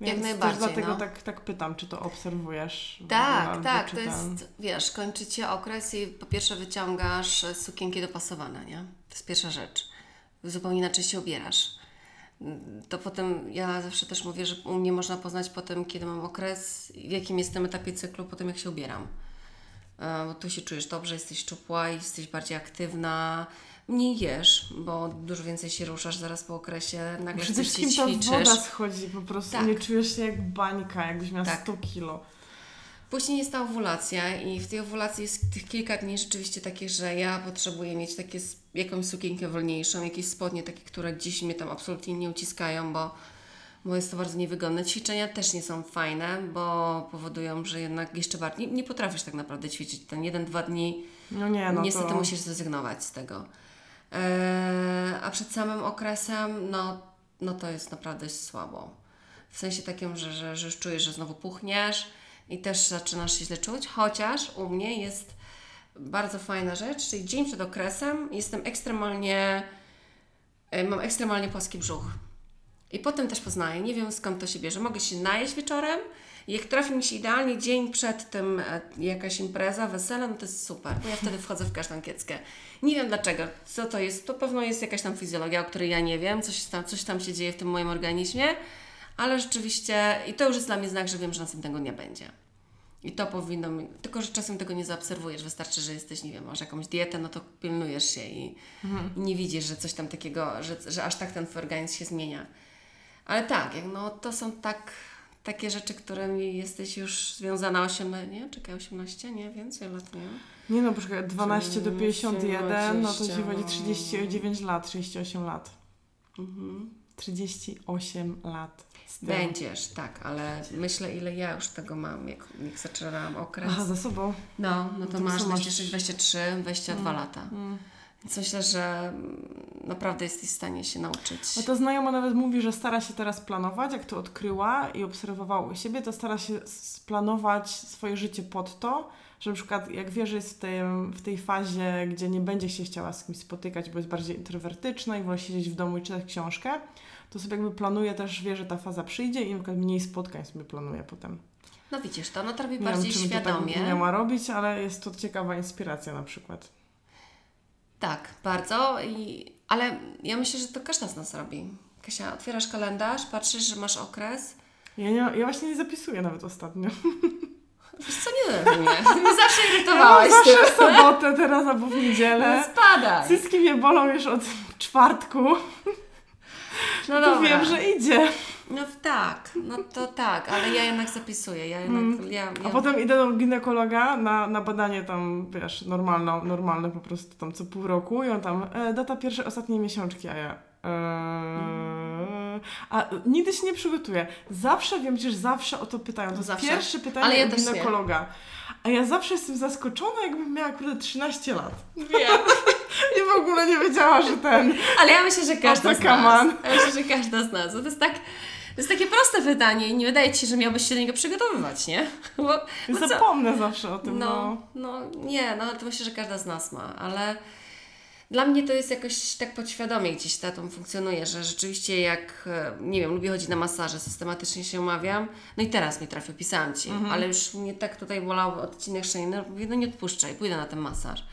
Więc też najbardziej, dlatego no. tak, tak pytam, czy to obserwujesz? w ogóle, Tak, tak, to jest, wiesz, kończycie okres i po pierwsze wyciągasz sukienki dopasowane, nie? To jest pierwsza rzecz. Zupełnie inaczej się ubierasz. To potem, ja zawsze też mówię, że u mnie można poznać po tym, kiedy mam okres, w jakim jestem etapie cyklu, po tym jak się ubieram. E, Bo tu się czujesz dobrze, jesteś szczupła, jesteś bardziej aktywna, mniej jesz, bo dużo więcej się ruszasz zaraz po okresie, nagle Przede wszystkim ta ćwiczysz. woda schodzi, po prostu Tak. nie czujesz się jak bańka, jakbyś miała Tak. 100 kilo. Później jest ta owulacja i w tej owulacji jest tych kilka dni rzeczywiście takich, że ja potrzebuję mieć takie jakąś sukienkę wolniejszą, jakieś spodnie takie, które gdzieś mnie tam absolutnie nie uciskają, bo, bo jest to bardzo niewygodne. Ćwiczenia też nie są fajne, bo powodują, że jednak jeszcze bardziej nie, nie potrafisz tak naprawdę ćwiczyć. Ten jeden, dwa dni No nie, no niestety to... musisz zrezygnować z tego. Eee, a przed samym okresem, no, no to jest naprawdę słabo. W sensie takim, że, że, że już czujesz, że znowu puchniesz i też zaczynasz się źle czuć, chociaż u mnie jest bardzo fajna rzecz, czyli dzień przed okresem jestem ekstremalnie, e, mam ekstremalnie płaski brzuch. I potem też poznaję, nie wiem skąd to się bierze. Mogę się najeść wieczorem jak trafi mi się idealnie dzień przed tym e, jakaś impreza, wesele, no to jest super, bo ja wtedy wchodzę w każdą kieckę. Nie wiem dlaczego, co to jest, to pewno jest jakaś tam fizjologia, o której ja nie wiem, coś tam, coś tam się dzieje w tym moim organizmie, ale rzeczywiście, i to już jest dla mnie znak, że wiem, że następnego dnia będzie. I to powinno mi, tylko że czasem tego nie zaobserwujesz, wystarczy, że jesteś, nie wiem, masz jakąś dietę, no to pilnujesz się i, i nie widzisz, że coś tam takiego, że, że aż tak ten twój organizm się zmienia. Ale tak, jak no to są tak, takie rzeczy, którymi jesteś już związana 18, nie? Czekaj, 18, nie? Więcej lat, nie? Nie no, poczekaj, 12 do 51, no to ci 20. chodzi 39 lat, 38 lat. Mhm. 38 lat. Będziesz, tak, ale myślę, ile ja już tego mam, jak, jak zaczynałam okres. Aha, za sobą. No, no to to masz masz? 26, 23, 22 lata. Mm. Więc myślę, że mm, naprawdę jesteś w stanie się nauczyć. No to znajoma nawet mówi, że stara się teraz planować, jak to odkryła i obserwowała u siebie, to stara się splanować swoje życie pod to, że na przykład jak wie, że jest w, tym, w tej fazie, gdzie nie będzie się chciała z kimś spotykać, bo jest bardziej introwertyczna i woli siedzieć w domu i czytać książkę, to sobie jakby planuje też, wie, że ta faza przyjdzie i na przykład mniej spotkań sobie planuje potem. No widzisz, to ona to robi Nie bardziej wiem, świadomie. tak miała robić, ale jest to ciekawa inspiracja na przykład. Tak, bardzo. I, ale ja myślę, że to każda z nas robi. Kasia, otwierasz kalendarz, patrzysz, że masz okres. Ja, nie, ja właśnie nie zapisuję nawet ostatnio. Wiesz co, nie denerwuj mnie. Mnie zawsze irytowałaś Ja tym. zawsze w sobotę teraz albo w niedzielę. No spadaj. Cycki mnie bolą już od czwartku. No To dobra. wiem, że idzie. No tak, no to tak, ale ja jednak zapisuję. Ja jednak, ja, ja... Mm. A potem idę do ginekologa na, na badanie tam, wiesz, normalne, normalne po prostu tam co pół roku i on tam, e, data pierwszej, ostatniej miesiączki, a ja... E, a nigdy się nie przygotuję. Zawsze wiem, przecież zawsze o to pytają. To jest Zawsze. pierwsze pytanie Ale ja od ginekologa. A ja zawsze jestem zaskoczona, jakbym miała kurde 13 lat. Wiem. I w ogóle nie wiedziała, że ten... Ale ja myślę, że każda z nas. Ja myślę, że każda z nas. To jest tak... To jest takie proste pytanie i nie wydaje Ci się, że miałbyś się do niego przygotowywać, nie? Bo? Zapomnę zawsze o tym, No, no. no nie, no to myślę, że każda z nas ma, ale dla mnie to jest jakoś tak podświadomie gdzieś ta to funkcjonuje, że rzeczywiście jak, e, nie wiem, lubię chodzić na masaże, systematycznie się umawiam, no i teraz mi trafił, pisałam Ci, ale już mnie tak tutaj bolały odcinek szyjny, mówię, no nie odpuszczaj, pójdę na ten masaż.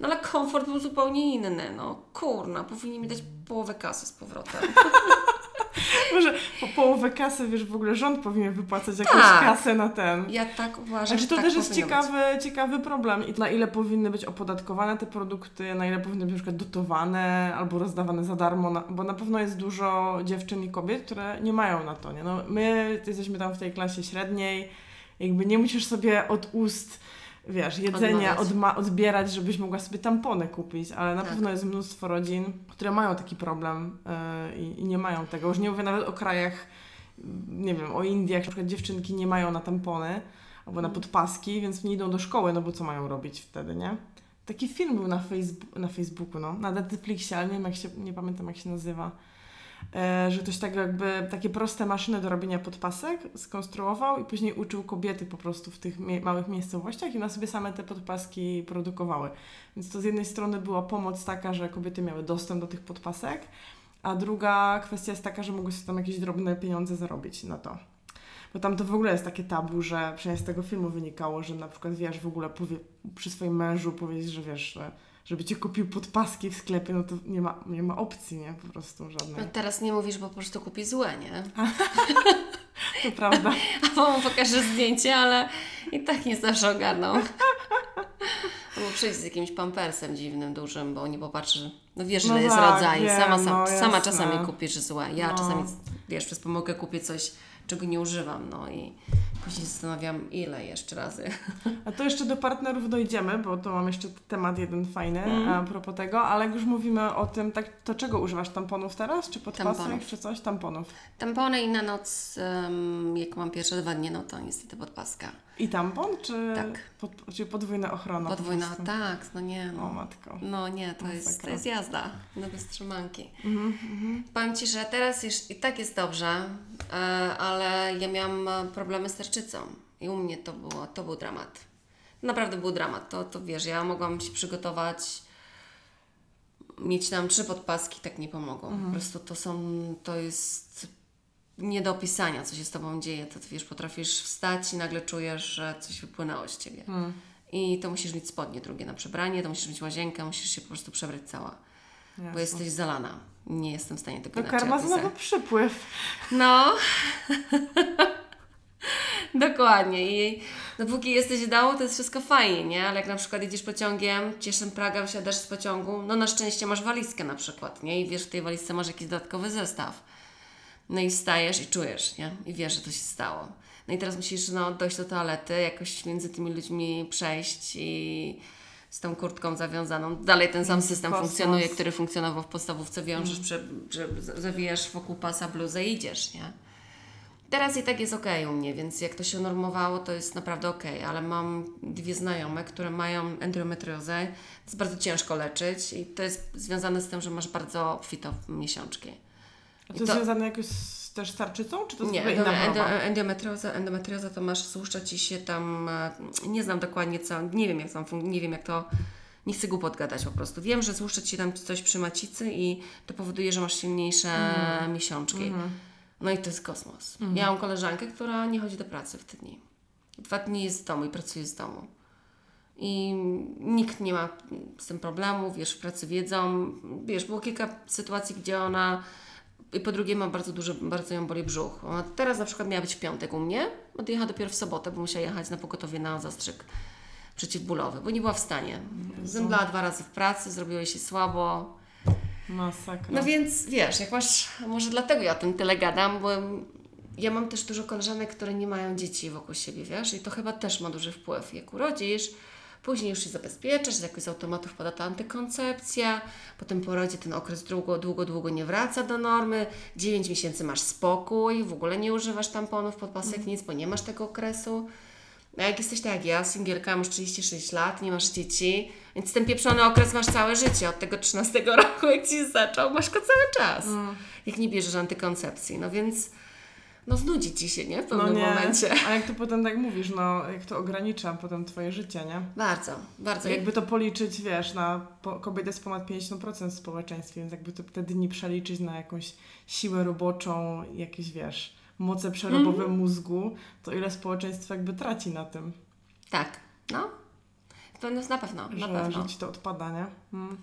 No ale komfort był zupełnie inny, no kurna, powinni mi dać połowę kasy z powrotem. Może po połowę kasy, wiesz, w ogóle rząd powinien wypłacać jakąś Tak. kasę na ten. Ja tak uważam, Znaczy to tak też jest ciekawy, ciekawy problem. I na ile powinny być opodatkowane te produkty, na ile powinny być na przykład dotowane albo rozdawane za darmo, na, bo na pewno jest dużo dziewczyn i kobiet, które nie mają na to. Nie? No, my jesteśmy tam w tej klasie średniej, jakby nie musisz sobie od ust wiesz, jedzenia odma- odbierać, żebyś mogła sobie tampony kupić, ale na Tak. pewno jest mnóstwo rodzin, które mają taki problem yy, i, nie mają tego. Już nie mówię nawet o krajach, nie wiem, o Indiach, na przykład dziewczynki nie mają na tampony albo na podpaski, więc nie idą do szkoły, no bo co mają robić wtedy, nie? Taki film był na, Facebooku, na Facebooku, no, na Netflixie, ale nie wiem jak się, nie pamiętam jak się nazywa. E, że ktoś tak jakby takie proste maszyny do robienia podpasek skonstruował i później uczył kobiety po prostu w tych małych miejscowościach i one sobie same te podpaski produkowały. Więc to z jednej strony była pomoc taka, że kobiety miały dostęp do tych podpasek, a druga kwestia jest taka, że mogły sobie tam jakieś drobne pieniądze zarobić na to. Bo tam to w ogóle jest takie tabu, że przynajmniej z tego filmu wynikało, że na przykład wiesz, w ogóle powie, przy swoim mężu powiedzieć, że wiesz, że żeby ci kupił podpaski w sklepie, no to nie ma, nie ma opcji, nie? Po prostu żadnej. No teraz nie mówisz, bo po prostu kupi złe, nie? To prawda. A mu pokażę zdjęcie, ale i tak nie zawsze ogarną. Albo przyjść z jakimś pampersem dziwnym, dużym, bo nie popatrzy. No wiesz, No ile jest tak, rodzaj. wiem, sama, sam, no sama czasami kupisz złe. Ja No. czasami, wiesz, przez pomogę kupię coś, czego nie używam, no i później zastanawiam, ile jeszcze razy. A to jeszcze do partnerów dojdziemy, bo to mam jeszcze temat jeden fajny Mm. a propos tego, ale jak już mówimy o tym, tak, to czego używasz? Tamponów teraz? Czy podpasek? Czy coś? Tamponów. Tampony i na noc, em, jak mam pierwsze dwa dni, no to niestety podpaska. I tampon? Czy, Tak. pod, czy podwójna ochrona? po Podwójna, prostu? tak, no nie, O no. matko. No nie, to jest, to jest jazda no bez trzymanki. Mhm, mhm. Powiem Ci, że teraz już i tak jest dobrze, e, ale ja miałam problemy z tarczycą i u mnie to było, to był dramat. Naprawdę był dramat. To, to wiesz, ja mogłam się przygotować, mieć tam trzy podpaski, tak nie pomogą. Mhm. Po prostu to są, to jest nie do opisania, co się z Tobą dzieje. To wiesz, potrafisz wstać i nagle czujesz, że coś wypłynęło z Ciebie. Mm. I to musisz mieć spodnie drugie na przebranie, to musisz mieć łazienkę, musisz się po prostu przebrać cała, bo Jasne. jesteś zalana. Nie jestem w stanie tego To inaczej karma znowu przypływ. No. Dokładnie. I dopóki jesteś domu, to jest wszystko fajnie, nie? Ale jak na przykład jedziesz pociągiem, cieszem Praga, wsiadasz z pociągu, no na szczęście masz walizkę na przykład, nie? I wiesz, w tej walizce masz jakiś dodatkowy zestaw. No i wstajesz i czujesz, nie? I wiesz, że to się stało. No i teraz musisz no, dojść do toalety, jakoś między tymi ludźmi przejść i z tą kurtką zawiązaną. Dalej ten sam system Kosmos. funkcjonuje, który funkcjonował w podstawówce. Wiążesz, prze, że zawijasz wokół pasa bluzę i idziesz, nie? Teraz i tak jest okej u mnie, więc jak to się normowało, to jest naprawdę okej, ale mam dwie znajome, które mają endometriozę. To jest bardzo ciężko leczyć i to jest związane z tym, że masz bardzo obfitą miesiączkę. A to to- związane jakoś z, też z tarczycą, czy to jest Nie, inna endo, endometrioza, endometrioza to masz, złuszcza Ci się tam, e, nie znam dokładnie co, nie wiem jak tam, nie wiem jak to, nie chcę głupot gadać po prostu. Wiem, że złuszcza Ci się tam coś przy macicy i to powoduje, że masz silniejsze Mhm. miesiączki. No i to jest kosmos. Ja mam koleżankę, która nie chodzi do pracy w te dni. Dwa dni jest w domu i pracuje z domu. I nikt nie ma z tym problemu, wiesz, w pracy wiedzą. Wiesz, było kilka sytuacji, gdzie ona i po drugie ma bardzo dużo, bardzo ją boli brzuch. Ona teraz na przykład miała być w piątek u mnie, odjechała dopiero w sobotę, bo musiała jechać na pogotowie na zastrzyk przeciwbólowy, bo nie była w stanie. Zemdlała dwa razy w pracy, zrobiło jej się słabo. Masakra. No więc wiesz, jak masz, może dlatego ja o tym tyle gadam, bo ja mam też dużo koleżanek, które nie mają dzieci wokół siebie, wiesz, i to chyba też ma duży wpływ. Jak urodzisz, później już się zabezpieczasz, z automatu wpada ta antykoncepcja, potem po porodzie ten okres długo, długo, długo nie wraca do normy, 9 miesięcy masz spokój, w ogóle nie używasz tamponów, podpasek, nic, bo nie masz tego okresu. A jak jesteś tak jak ja, singielka, masz 36 lat, nie masz dzieci, więc ten pieprzony okres masz całe życie. Od tego 13 roku, jak Ci zaczął, masz go cały czas. Jak nie bierzesz antykoncepcji. No więc, no znudzi Ci się, nie? W no pewnym nie. momencie. A jak to potem tak mówisz, no jak to ogranicza potem Twoje życie, nie? Bardzo, bardzo. Jakby to policzyć, wiesz, na po, kobiety jest ponad 50% w społeczeństwie, więc jakby to te dni przeliczyć na jakąś siłę roboczą, jakieś, wiesz, moce przerobowe Mhm. mózgu, to ile społeczeństwo jakby traci na tym, Tak, no. To jest na pewno, na że, pewno. że ci to odpada, nie? Mm.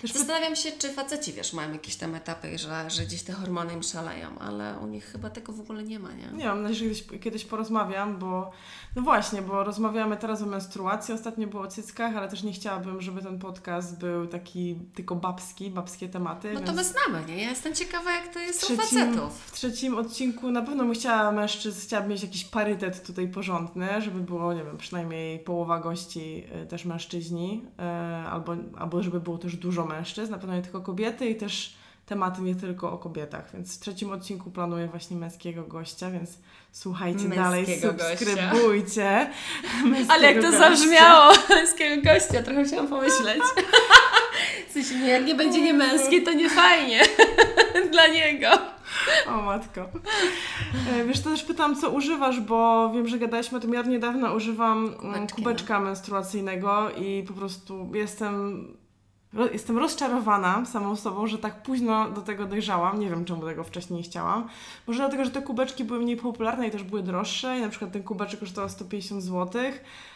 Też Zastanawiam się, czy faceci, wiesz, mają jakieś tam etapy, że, że gdzieś te hormony im szaleją, ale u nich chyba tego w ogóle nie ma, nie? Nie, mam nadzieję, że kiedyś, kiedyś porozmawiam, bo no właśnie, bo rozmawiamy teraz o menstruacji, ostatnio było o cyckach, ale też nie chciałabym, żeby ten podcast był taki tylko babski, babskie tematy. No to my znamy, nie? Ja jestem ciekawa, jak to jest u trzecim, facetów. w trzecim odcinku na pewno bym chciała mężczyzn, chciałabym mieć jakiś parytet tutaj porządny, żeby było, nie wiem, przynajmniej połowa gości y, też mężczyźni, y, albo, albo żeby było też dużo mężczyzn, na pewno nie tylko kobiety i też tematy nie tylko o kobietach, więc w trzecim odcinku planuję właśnie męskiego gościa, więc słuchajcie dalej, Męskiego gościa. subskrybujcie. Ale jak to gościa. zabrzmiało męskiego gościa, trochę chciałam pomyśleć. W sensie, nie, jak nie będzie nie męskie, to nie fajnie dla niego. O matko. E, Wiesz, to też pytam, co używasz, bo wiem, że gadaliśmy o tym. Ja od niedawna używam mm, Kubeczki, kubeczka menstruacyjnego i po prostu jestem, jestem rozczarowana samą sobą, że tak późno do tego dojrzałam. Nie wiem, czemu tego wcześniej nie chciałam. Może dlatego, że te kubeczki były mniej popularne i też były droższe i na przykład ten kubeczek kosztował 150 zł,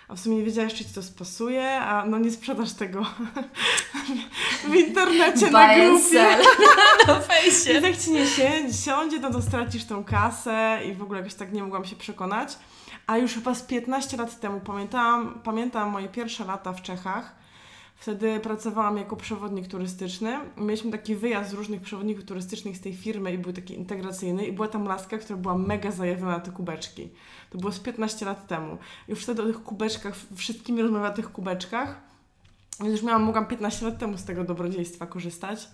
a w sumie nie wiedziałaś, czy Ci to spasuje, a no nie sprzedasz tego w internecie na Buy grupie. na fejsie. Więc jak ci nie si- siądzie, no to stracisz tą kasę i w ogóle jakoś tak nie mogłam się przekonać. A już chyba z 15 lat temu pamiętałam, pamiętam moje pierwsze lata w Czechach. Wtedy pracowałam jako przewodnik turystyczny. Mieliśmy taki wyjazd z różnych przewodników turystycznych z tej firmy i był taki integracyjny i była tam laska, która była mega zajawiona na te kubeczki. To było z 15 lat temu. Już wtedy o tych kubeczkach, wszystkimi rozmawiała o tych kubeczkach. Już miałam, mogłam 15 lat temu z tego dobrodziejstwa korzystać.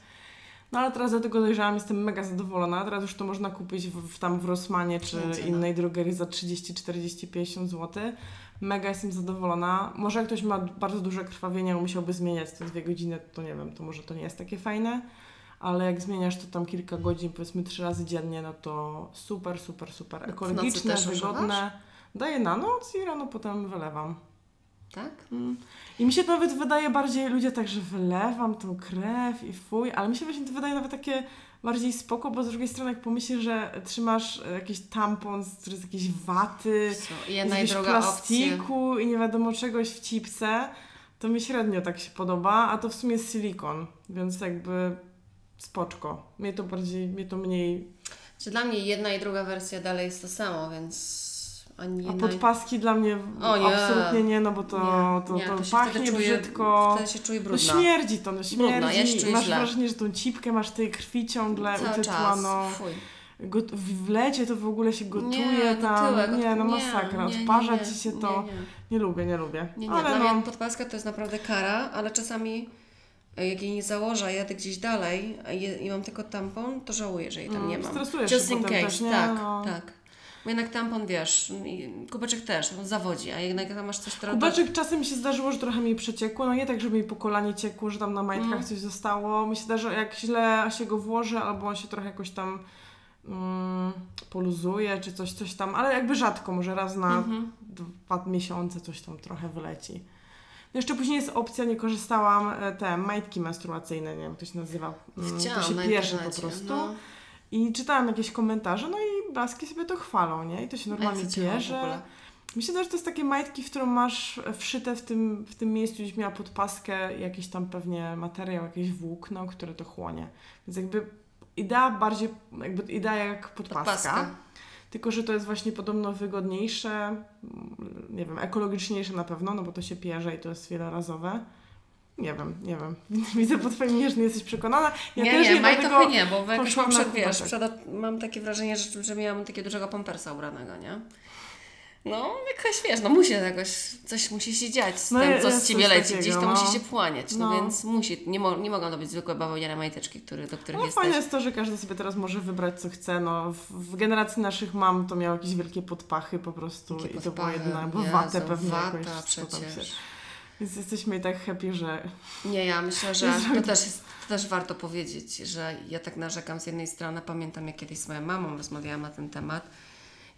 No ale teraz do tego dojrzałam, jestem mega zadowolona. Teraz już to można kupić w, w tam w Rossmanie czy no. innej drogerii za 30, 40, 50 zł. Mega jestem zadowolona. Może jak ktoś ma bardzo duże krwawienie, musiałby zmieniać te dwie godziny, to nie wiem, to może to nie jest takie fajne. Ale jak zmieniasz to tam kilka godzin, powiedzmy trzy razy dziennie, no to super, super, super. Ekologiczne, wygodne. używasz? Daję na noc i rano potem wylewam. Tak? Mm. I mi się to nawet wydaje bardziej, ludzie tak, że wylewam tą krew i fuj, ale mi się właśnie to wydaje nawet takie bardziej spoko, bo z drugiej strony jak pomyślisz, że trzymasz e, jakiś tampon, z- który z jakiejś waty, z jedna i jakiegoś druga opcja. plastiku i nie wiadomo czegoś w cipce, to mi średnio tak się podoba, a to w sumie jest silikon, więc jakby spoczko. Mnie to bardziej, mnie to mniej... Czy dla mnie jedna i druga wersja dalej jest to samo, więc ani A podpaski dla mnie O nie. absolutnie nie, no bo to, nie, to, nie, to, się pachnie wtedy czuję, brzydko. Wtedy się czuję No brudno. śmierdzi to, no śmierdzi. Brudno, ja się czuję Masz źle. wrażenie, że tą cipkę masz tej krwi ciągle Cały utytła, czas. no. Fuj. Got- w lecie to w ogóle się gotuje nie, tam. No tyłek, nie, no masakra. nie, Odparza nie, ci się to. Nie, lubię, nie lubię. nie, nie. Ale Dla no. podpaska to jest naprawdę kara, ale czasami e, jak jej nie założę, jadę gdzieś dalej i mam tylko tampon, to żałuję, że jej tam Mm, nie mam. stresujesz Just się in case, też, nie? tak, No. tak. Jednak tampon, wiesz, kubeczek też, on zawodzi, a jednak tam masz coś trochę... Kubeczek czasem mi się zdarzyło, że trochę mi przeciekło, no nie tak, żeby mi po kolanie ciekło, że tam na majtkach Mm. coś zostało. Mi się zdarza, jak źle się go włoży, albo on się trochę jakoś tam mm, poluzuje, czy coś, coś tam, ale jakby rzadko, może raz na Mhm. dwa miesiące coś tam trochę wyleci. No jeszcze później jest opcja, nie korzystałam, e, te majtki menstruacyjne, nie wiem, jak to się nazywa. Mm, Widziałam to się po prostu. no. I czytałam jakieś komentarze, no i laski sobie to chwalą, nie? I to się normalnie ogóle? Myślę że to jest takie majtki, w którą masz wszyte w tym, w tym miejscu, gdzieś miała podpaskę, jakiś tam pewnie materiał, jakieś włókno, które to chłonie. Więc jakby idea bardziej, jakby idea jak podpaska, Podpaska. tylko że to jest właśnie podobno wygodniejsze, mm, nie wiem, ekologiczniejsze na pewno, no bo to się pierze i to jest wielorazowe. Nie wiem, nie wiem. Widzę po Twoim mierze, nie jesteś przekonana. Ja nie, też nie, nie, majtochy nie, bo na przed, wiesz, przed, mam takie wrażenie, że, że miałam takiego dużego pampersa ubranego, nie? No, jakaś, wiesz, no musi jakoś, coś musi się dziać z No tym, jest co z Ciebie leci, takiego, gdzieś to no. musi się wchłaniać, no, No. więc musi, nie, mo, nie mogą to być zwykłe bawełniane majteczki, które, do których No jesteś. fajne jest to, że każdy sobie teraz może wybrać co chce. No, w, w generacji naszych mam to miało jakieś wielkie podpachy po prostu Jakie i to była podpachy, jedna, bo Jezu, watę pewnie wata jakoś. przecież. Więc jesteśmy i tak happy, że Nie, ja myślę, że to też, jest, to też warto powiedzieć, że ja tak narzekam z jednej strony. Pamiętam, jak kiedyś z moją mamą rozmawiałam na ten temat,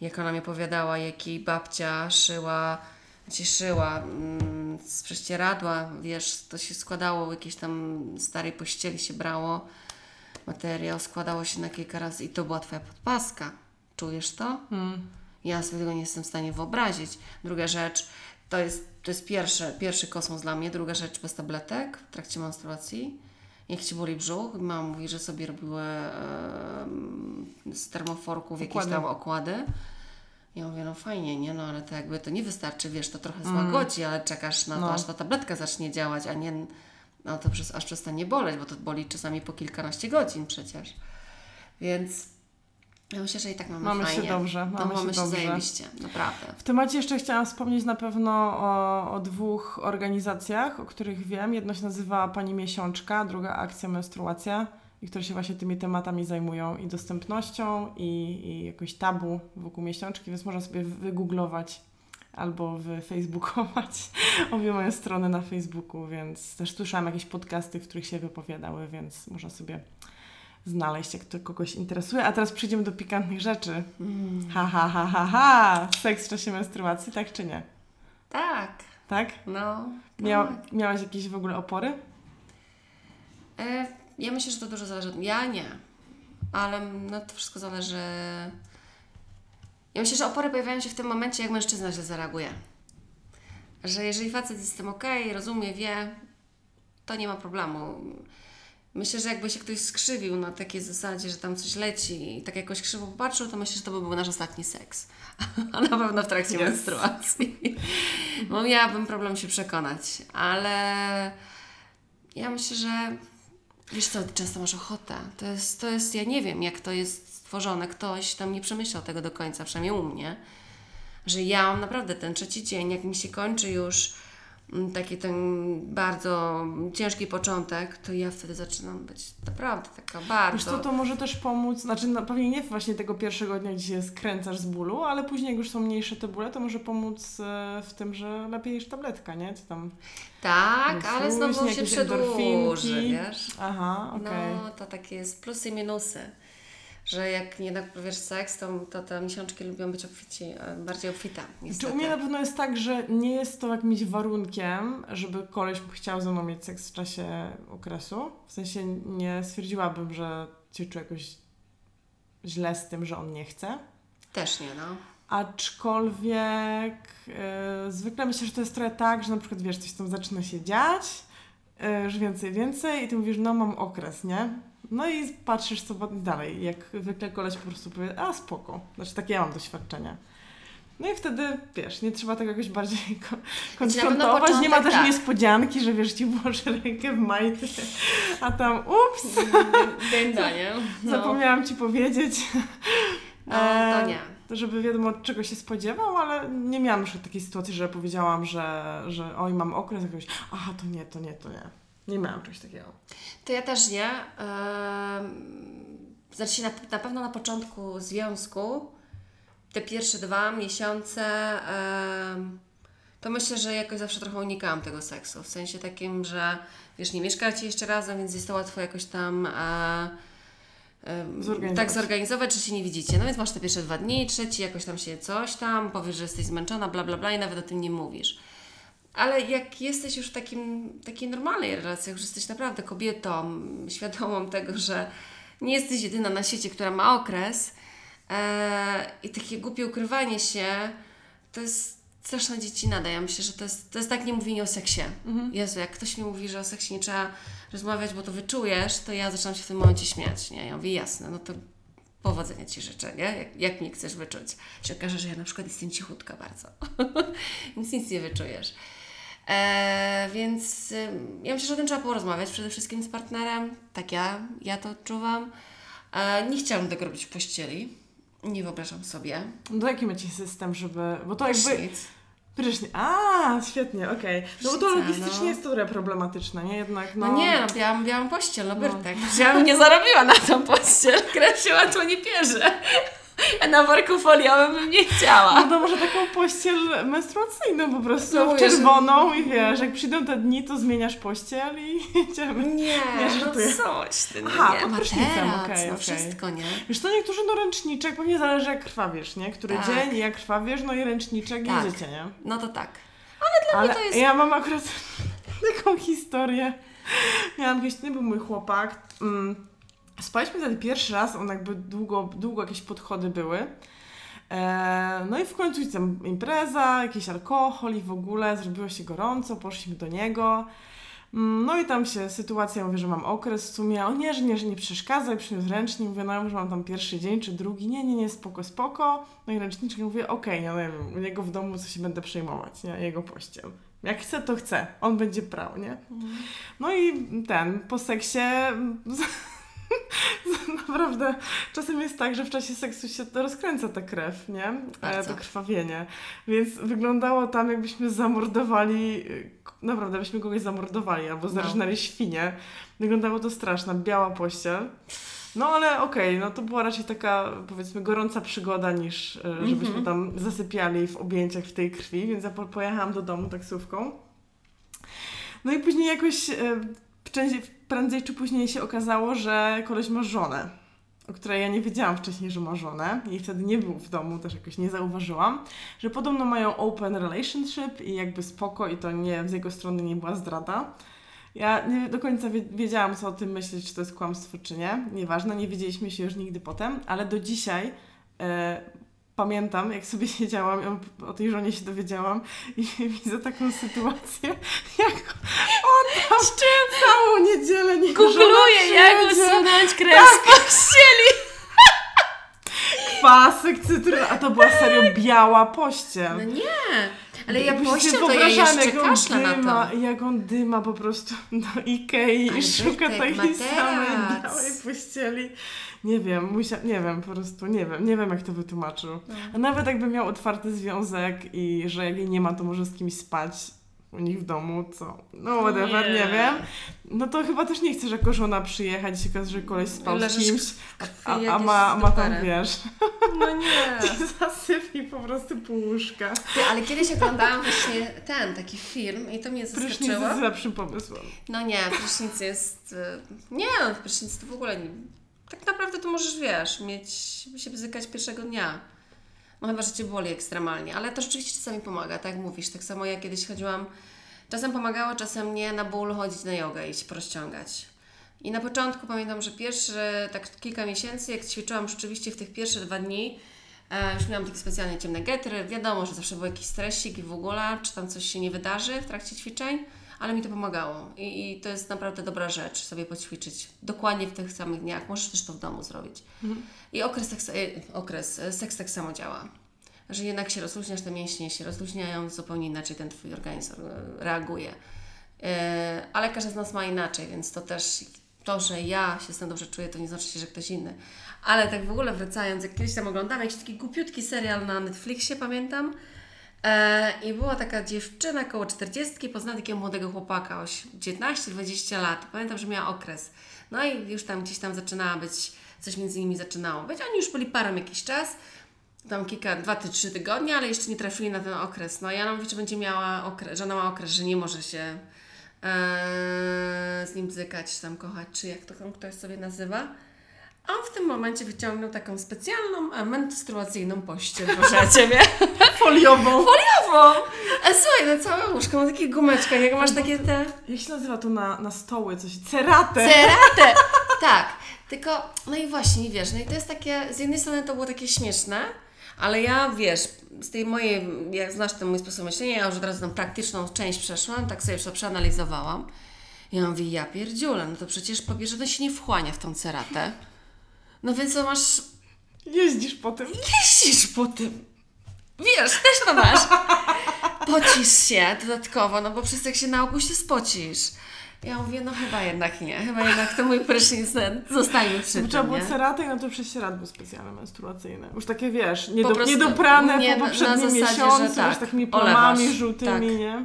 jak ona mi opowiadała, jak jej babcia szyła, znaczy szyła mm, z prześcieradła, wiesz, to się składało, jakieś tam starej pościeli się brało, materiał składało się na kilka razy i to była Twoja podpaska. Czujesz to? hmm, Ja sobie tego nie jestem w stanie wyobrazić. Druga rzecz, to jest, to jest pierwszy, pierwszy kosmos dla mnie. Druga rzecz, bez tabletek w trakcie menstruacji. Jak Ci boli brzuch, mama mówi, że sobie robiły z termoforków jakieś Okłady. tam okłady. Ja mówię, no fajnie, nie? No ale to jakby to nie wystarczy, wiesz, to trochę Mm. złagodzi, ale czekasz na to, No. aż ta tabletka zacznie działać, a nie no to przez, aż przestanie boleć, bo to boli czasami po kilkanaście godzin przecież. Więc ja myślę, że i tak mamy, mamy fajnie. się dobrze. To Mamy, mamy się się dobrze. zajebiście, naprawdę. W temacie jeszcze chciałam wspomnieć na pewno o, o dwóch organizacjach, o których wiem. Jedno się nazywa Pani Miesiączka, druga Akcja Menstruacja, i które się właśnie tymi tematami zajmują i dostępnością, i, i jakoś tabu wokół miesiączki, więc można sobie wygooglować albo wyfacebookować obie moje strony na Facebooku, więc też słyszałam jakieś podcasty, w których się wypowiadały, więc można sobie znaleźć, jak to kogoś interesuje. A teraz przejdziemy do pikantnych rzeczy. Mm. Ha, ha, ha, ha, ha. Seks w czasie menstruacji, tak czy nie? Tak, Tak? no. Miał, tak. Miałaś jakieś w ogóle opory? E, ja myślę, że to dużo zależy. od- Ja nie, ale no to wszystko zależy. Ja myślę, że opory pojawiają się w tym momencie, jak mężczyzna źle zareaguje. Że jeżeli facet jest z tym ok, rozumie, wie, to nie ma problemu. Myślę, że jakby się ktoś skrzywił na takiej zasadzie, że tam coś leci i tak jakoś krzywo popatrzył, to myślę, że to by był nasz ostatni seks. A na pewno w trakcie Yes. menstruacji. Bo miałabym problem się przekonać. Ale ja myślę, że wiesz co, często masz ochotę. To jest, to jest, ja nie wiem, jak to jest stworzone. Ktoś tam nie przemyślał tego do końca, przynajmniej u mnie. Że ja mam naprawdę ten trzeci dzień, jak mi się kończy już taki ten bardzo ciężki początek, to ja wtedy zaczynam być naprawdę taka bardzo... Wiesz co, to może też pomóc, znaczy no, pewnie nie właśnie tego pierwszego dnia, gdzie się skręcasz z bólu, ale później jak już są mniejsze te bóle, to może pomóc e, w tym, że lepiej niż tabletka, nie? Co tam... Tak, No ale znowu się przedłuży, wiesz? Aha, okej. No, to takie jest plusy i minusy. Że jak nie wiesz seks, to, to te miesiączki lubią być obfici, e, bardziej obfite. Czy Niestety. u mnie na pewno jest tak, że nie jest to jakimś warunkiem, żeby koleś chciał ze mną mieć seks w czasie okresu. W sensie nie stwierdziłabym, że się czuję jakoś źle z tym, że on nie chce. Też nie, no. Aczkolwiek e, zwykle myślę, że to jest trochę tak, że na przykład wiesz, coś tam zaczyna się dziać, e, że więcej, więcej i ty mówisz, no mam okres, nie? No i patrzysz co dalej. Jak zwykle koleś po prostu powie, a spoko. Znaczy takie ja mam doświadczenia. No i wtedy, wiesz, nie trzeba tego jakoś bardziej ko- konfrontować. Nie ma też tak. niespodzianki, że wiesz, ci włożę rękę w majty, a tam ups, Dęda, nie? No, zapomniałam ci powiedzieć. no to E, nie. żeby wiadomo czego się spodziewał, ale nie miałam już takiej sytuacji, że powiedziałam, że, że oj, mam okres jakoś, aha, to nie, to nie, to nie. Nie miałam czegoś takiego. To ja też nie. Ehm, Znaczy na, na pewno na początku związku te pierwsze dwa miesiące em, to myślę, że jakoś zawsze trochę unikałam tego seksu. W sensie takim, że wiesz, nie mieszkacie jeszcze razem, więc jest to łatwo jakoś tam em, Zorganizować. tak zorganizować, że się nie widzicie. No więc masz te pierwsze dwa dni, trzeci jakoś tam się coś tam, powiesz, że jesteś zmęczona, bla bla bla i nawet o tym nie mówisz. Ale jak jesteś już w takim, takiej normalnej relacji, już jesteś naprawdę kobietą, świadomą tego, że nie jesteś jedyna na świecie, która ma okres e, i takie głupie ukrywanie się, to jest straszna dziecina, ja myślę, że to jest, to jest tak nie mówienie o seksie. Jezu, jak ktoś mi mówi, że o seksie nie trzeba rozmawiać, bo to wyczujesz, to ja zaczynam się w tym momencie śmiać, nie? Ja mówię, jasne, no to powodzenia Ci życzę, nie? Jak, jak mnie chcesz wyczuć? Się okaże, że ja na przykład jestem cichutka bardzo, więc nic nie wyczujesz. E, więc ym, ja myślę, że o tym trzeba porozmawiać przede wszystkim z partnerem. Tak ja, ja to odczuwam. E, nie chciałabym tego robić w pościeli. Nie wyobrażam sobie. No to jaki macie system, żeby... Bo to jakby... Prysznic. Prysznic. A, świetnie, okej. No bo to logistycznie no. jest trochę problematyczne, nie? Jednak no... No, nie, no, białam, białam pościel, no Bertek. Ja bym nie zarobiła na tą pościel. Krew się łatwo nie pierze. A na worku foliowym bym nie chciała. No to może taką pościel menstruacyjną po prostu, No czerwoną i wiesz, jak przyjdą te dni, to zmieniasz pościel i jedziemy. Nie, Nie, no żartuję. coś ty, no Aha, nie, pod prysznicem, okej, no okej. wszystko, nie? Wiesz to niektórzy no ręczniczek, pewnie zależy jak krwawisz, nie? Który Tak. dzień i jak krwawisz, no i ręczniczek Tak. jedziecie, nie? No to tak. Ale to jest- ja mam akurat taką historię. Miałam kiedyś, to nie był mój chłopak. Mm, spaliśmy wtedy pierwszy raz, on jakby długo, długo jakieś podchody były. E, no i w końcu tam impreza, jakiś alkohol i w ogóle zrobiło się gorąco, poszliśmy do niego. Mm, No i tam się sytuacja, mówię, że mam okres w sumie, o nie, że nie, że nie przeszkadza i przyniósł ręcznik, mówię, no że mam tam pierwszy dzień czy drugi, nie, nie, nie, spoko, spoko. No i ręczniczek mówię, okej, ja nie wiem, u niego w domu co się będę przejmować, nie, jego pościel. Jak chce, to chce, on będzie prał, nie? No i ten, po seksie naprawdę czasem jest tak, że w czasie seksu się to rozkręca ta krew, nie? E, Bardzo. To krwawienie. Więc wyglądało tam, jakbyśmy zamordowali, k- naprawdę, byśmy kogoś zamordowali albo No. zarżnęli świnie. Wyglądało to straszna, biała pościel. No ale okej, no to była raczej taka, powiedzmy, gorąca przygoda niż, y, żebyśmy Mhm. tam zasypiali w objęciach w tej krwi, więc ja po- pojechałam do domu taksówką. No i później jakoś e, prędzej, czy później się okazało, że koleś ma żonę, o której ja nie wiedziałam wcześniej, że ma żonę i wtedy nie był w domu, też jakoś nie zauważyłam, że podobno mają open relationship i jakby spoko i to nie, z jego strony nie była zdrada. Ja nie do końca wie, wiedziałam, co o tym myśleć, czy to jest kłamstwo, czy nie. Nieważne, nie wiedzieliśmy się już nigdy potem, ale do dzisiaj e, pamiętam, jak sobie siedziałam, o tej żonie się dowiedziałam i widzę taką sytuację, jak on tam całą niedzielę nie Googluję, jak usunąć krew z pościeli. kwasek, cytryn, a to była serio biała pościel. No nie, ale ja sobie to ja jeszcze jak on kaszlę na dyma, to. Jak on dyma po prostu do Ikei i szuka takiej samej białej pościeli. Nie wiem, musia, nie wiem, po prostu nie wiem, nie wiem jak to wytłumaczył. No. A nawet jakby miał otwarty związek i że jak jej nie ma, to może z kimś spać u nich w domu, co? No whatever, nie, Nie. wiem. No to chyba też nie chcesz jako żona przyjechać i się okaże, że koleś spał z Leżysz kimś, a, a, ma, ma tam, wiesz, No nie. zasypie po prostu pół łóżka. Ty, ale kiedyś oglądałam właśnie ten taki film i to mnie Prysznic zaskoczyło. jest lepszym pomysłem. No nie, prysznic jest... y, Nie, no, prysznic to w ogóle nie... Tak naprawdę to możesz, wiesz, mieć... się bzykać pierwszego dnia. No chyba, że Cię boli ekstremalnie, ale to rzeczywiście czasami pomaga, tak jak mówisz. Tak samo jak kiedyś chodziłam... Czasem pomagało, czasem nie, na ból chodzić na jogę i się porozciągać. I na początku pamiętam, że pierwsze, tak kilka miesięcy, jak ćwiczyłam rzeczywiście w tych pierwszych dwa dni, e, już miałam takie specjalnie ciemne getry. Wiadomo, że zawsze był jakiś stresik i w ogóle, czy tam coś się nie wydarzy w trakcie ćwiczeń, ale mi to pomagało. I, I to jest naprawdę dobra rzecz, sobie poćwiczyć dokładnie w tych samych dniach. Możesz też to w domu zrobić. I okres, tak, e, okres, e, seks tak samo działa. Że jednak się rozluźniasz, te mięśnie się rozluźniają, zupełnie inaczej ten Twój organizm e, reaguje. Ale każdy z nas ma inaczej, więc to też to, że ja się z tym dobrze czuję, to nie znaczy, że ktoś inny. Ale tak w ogóle wracając, jak kiedyś tam oglądałam jakiś taki głupiutki serial na Netflixie, pamiętam, I była taka dziewczyna koło 40, poznała takiego młodego chłopaka, oś- 19-20 lat. Pamiętam, że miała okres. No i już tam gdzieś tam zaczynała być, coś między nimi zaczynało być. Oni już byli parą jakiś czas. tam kilka, dwa, trzy tygodnie, ale jeszcze nie trafili na ten okres. No ja ona mówi, że będzie miała okres, że ona ma okres, że nie może się e, z nim bzykać, tam kochać, czy jak to tam ktoś sobie nazywa. A on w tym momencie wyciągnął taką specjalną e, menstruacyjną pościel, proszę Ciebie. Foliową. Foliową! E, słuchaj, na całe łóżko ma takie gumeczka, jak masz takie te... Jak się nazywa to na, na stoły? Coś? Ceratę. Ceratę! Tak, tylko, no i właśnie, wiesz, no i to jest takie, z jednej strony to było takie śmieszne, ale ja, wiesz, z tej mojej, jak znasz ten mój sposób myślenia, ja już od razu tą praktyczną część przeszłam, tak sobie to przeanalizowałam. I ja mówię, ja pierdziule, no to przecież po pierwsze to się nie wchłania w tą ceratę. No więc to masz, Jeździsz po tym. jeździsz po tym. Wiesz, też to masz. Pocisz się dodatkowo, no bo przez jak się na ogół się spocisz. Ja mówię, no chyba jednak nie, chyba jednak to mój prysznic zostańmy przy tym, trzeba było ceraty, no to prześcieradło był specjalne menstruacyjne. Już takie, wiesz, nie Po do, prostu niedoprane nie, po poprzednim zasadzie, miesiącu, tak, już takimi olewasz, plamami żółtymi, tak. nie?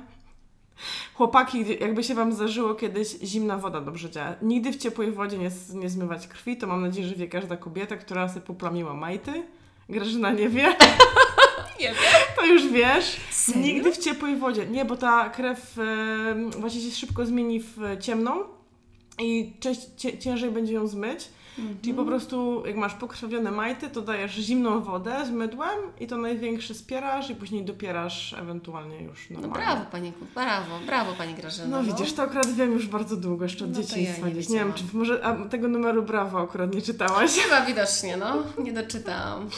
Chłopaki, jakby się Wam zdarzyło kiedyś, zimna woda dobrze działa. Nigdy w ciepłej wodzie nie, nie zmywać krwi, to mam nadzieję, że wie każda kobieta, która sobie poplamiła majty. Grażyna nie wie. Nie wiem. To już wiesz. Serio? Nigdy w ciepłej wodzie. Nie, bo ta krew e, właśnie się szybko zmieni w ciemną i część, ciężej będzie ją zmyć. Czyli po prostu jak masz pokrwawione majty, to dajesz zimną wodę z mydłem i to największy spierasz i później dopierasz ewentualnie już No normalnie. brawo Pani, brawo, brawo Pani Grażyna. No widzisz, to akurat wiem już bardzo długo, jeszcze od No dzieciństwa ja nie. Nie wiem, czy może a, tego numeru brawo akurat nie czytałaś. Chyba widocznie, no. Nie doczytałam.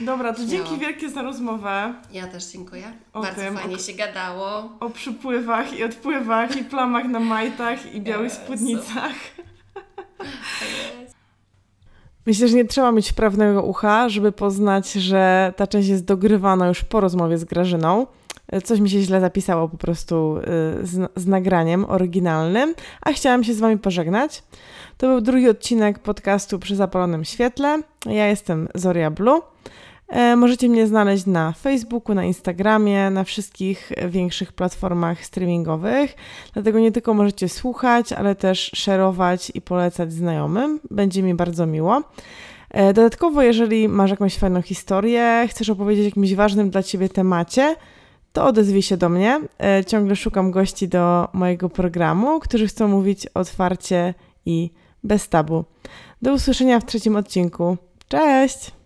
Dobra, to dzięki wielkie za rozmowę Ja też dziękuję. O Bardzo tym, fajnie o- się gadało. o przypływach i odpływach i plamach na majtach i białych Jezu. spódnicach. Myślę, że nie trzeba mieć wprawnego ucha, żeby poznać, że ta część jest dogrywana już po rozmowie z Grażyną. Coś mi się źle zapisało po prostu y, z, z nagraniem oryginalnym, a chciałam się z Wami pożegnać. To był drugi odcinek podcastu Przy Zapalonym Świetle. Ja jestem Zoria Blue. E, Możecie mnie znaleźć na Facebooku, na Instagramie, na wszystkich większych platformach streamingowych. Dlatego nie tylko możecie słuchać, ale też szerować i polecać znajomym. Będzie mi bardzo miło. E, Dodatkowo, jeżeli masz jakąś fajną historię, chcesz opowiedzieć o jakimś ważnym dla Ciebie temacie, to odezwij się do mnie. E, Ciągle szukam gości do mojego programu, którzy chcą mówić otwarcie i bez tabu. Do usłyszenia w trzecim odcinku. Cześć!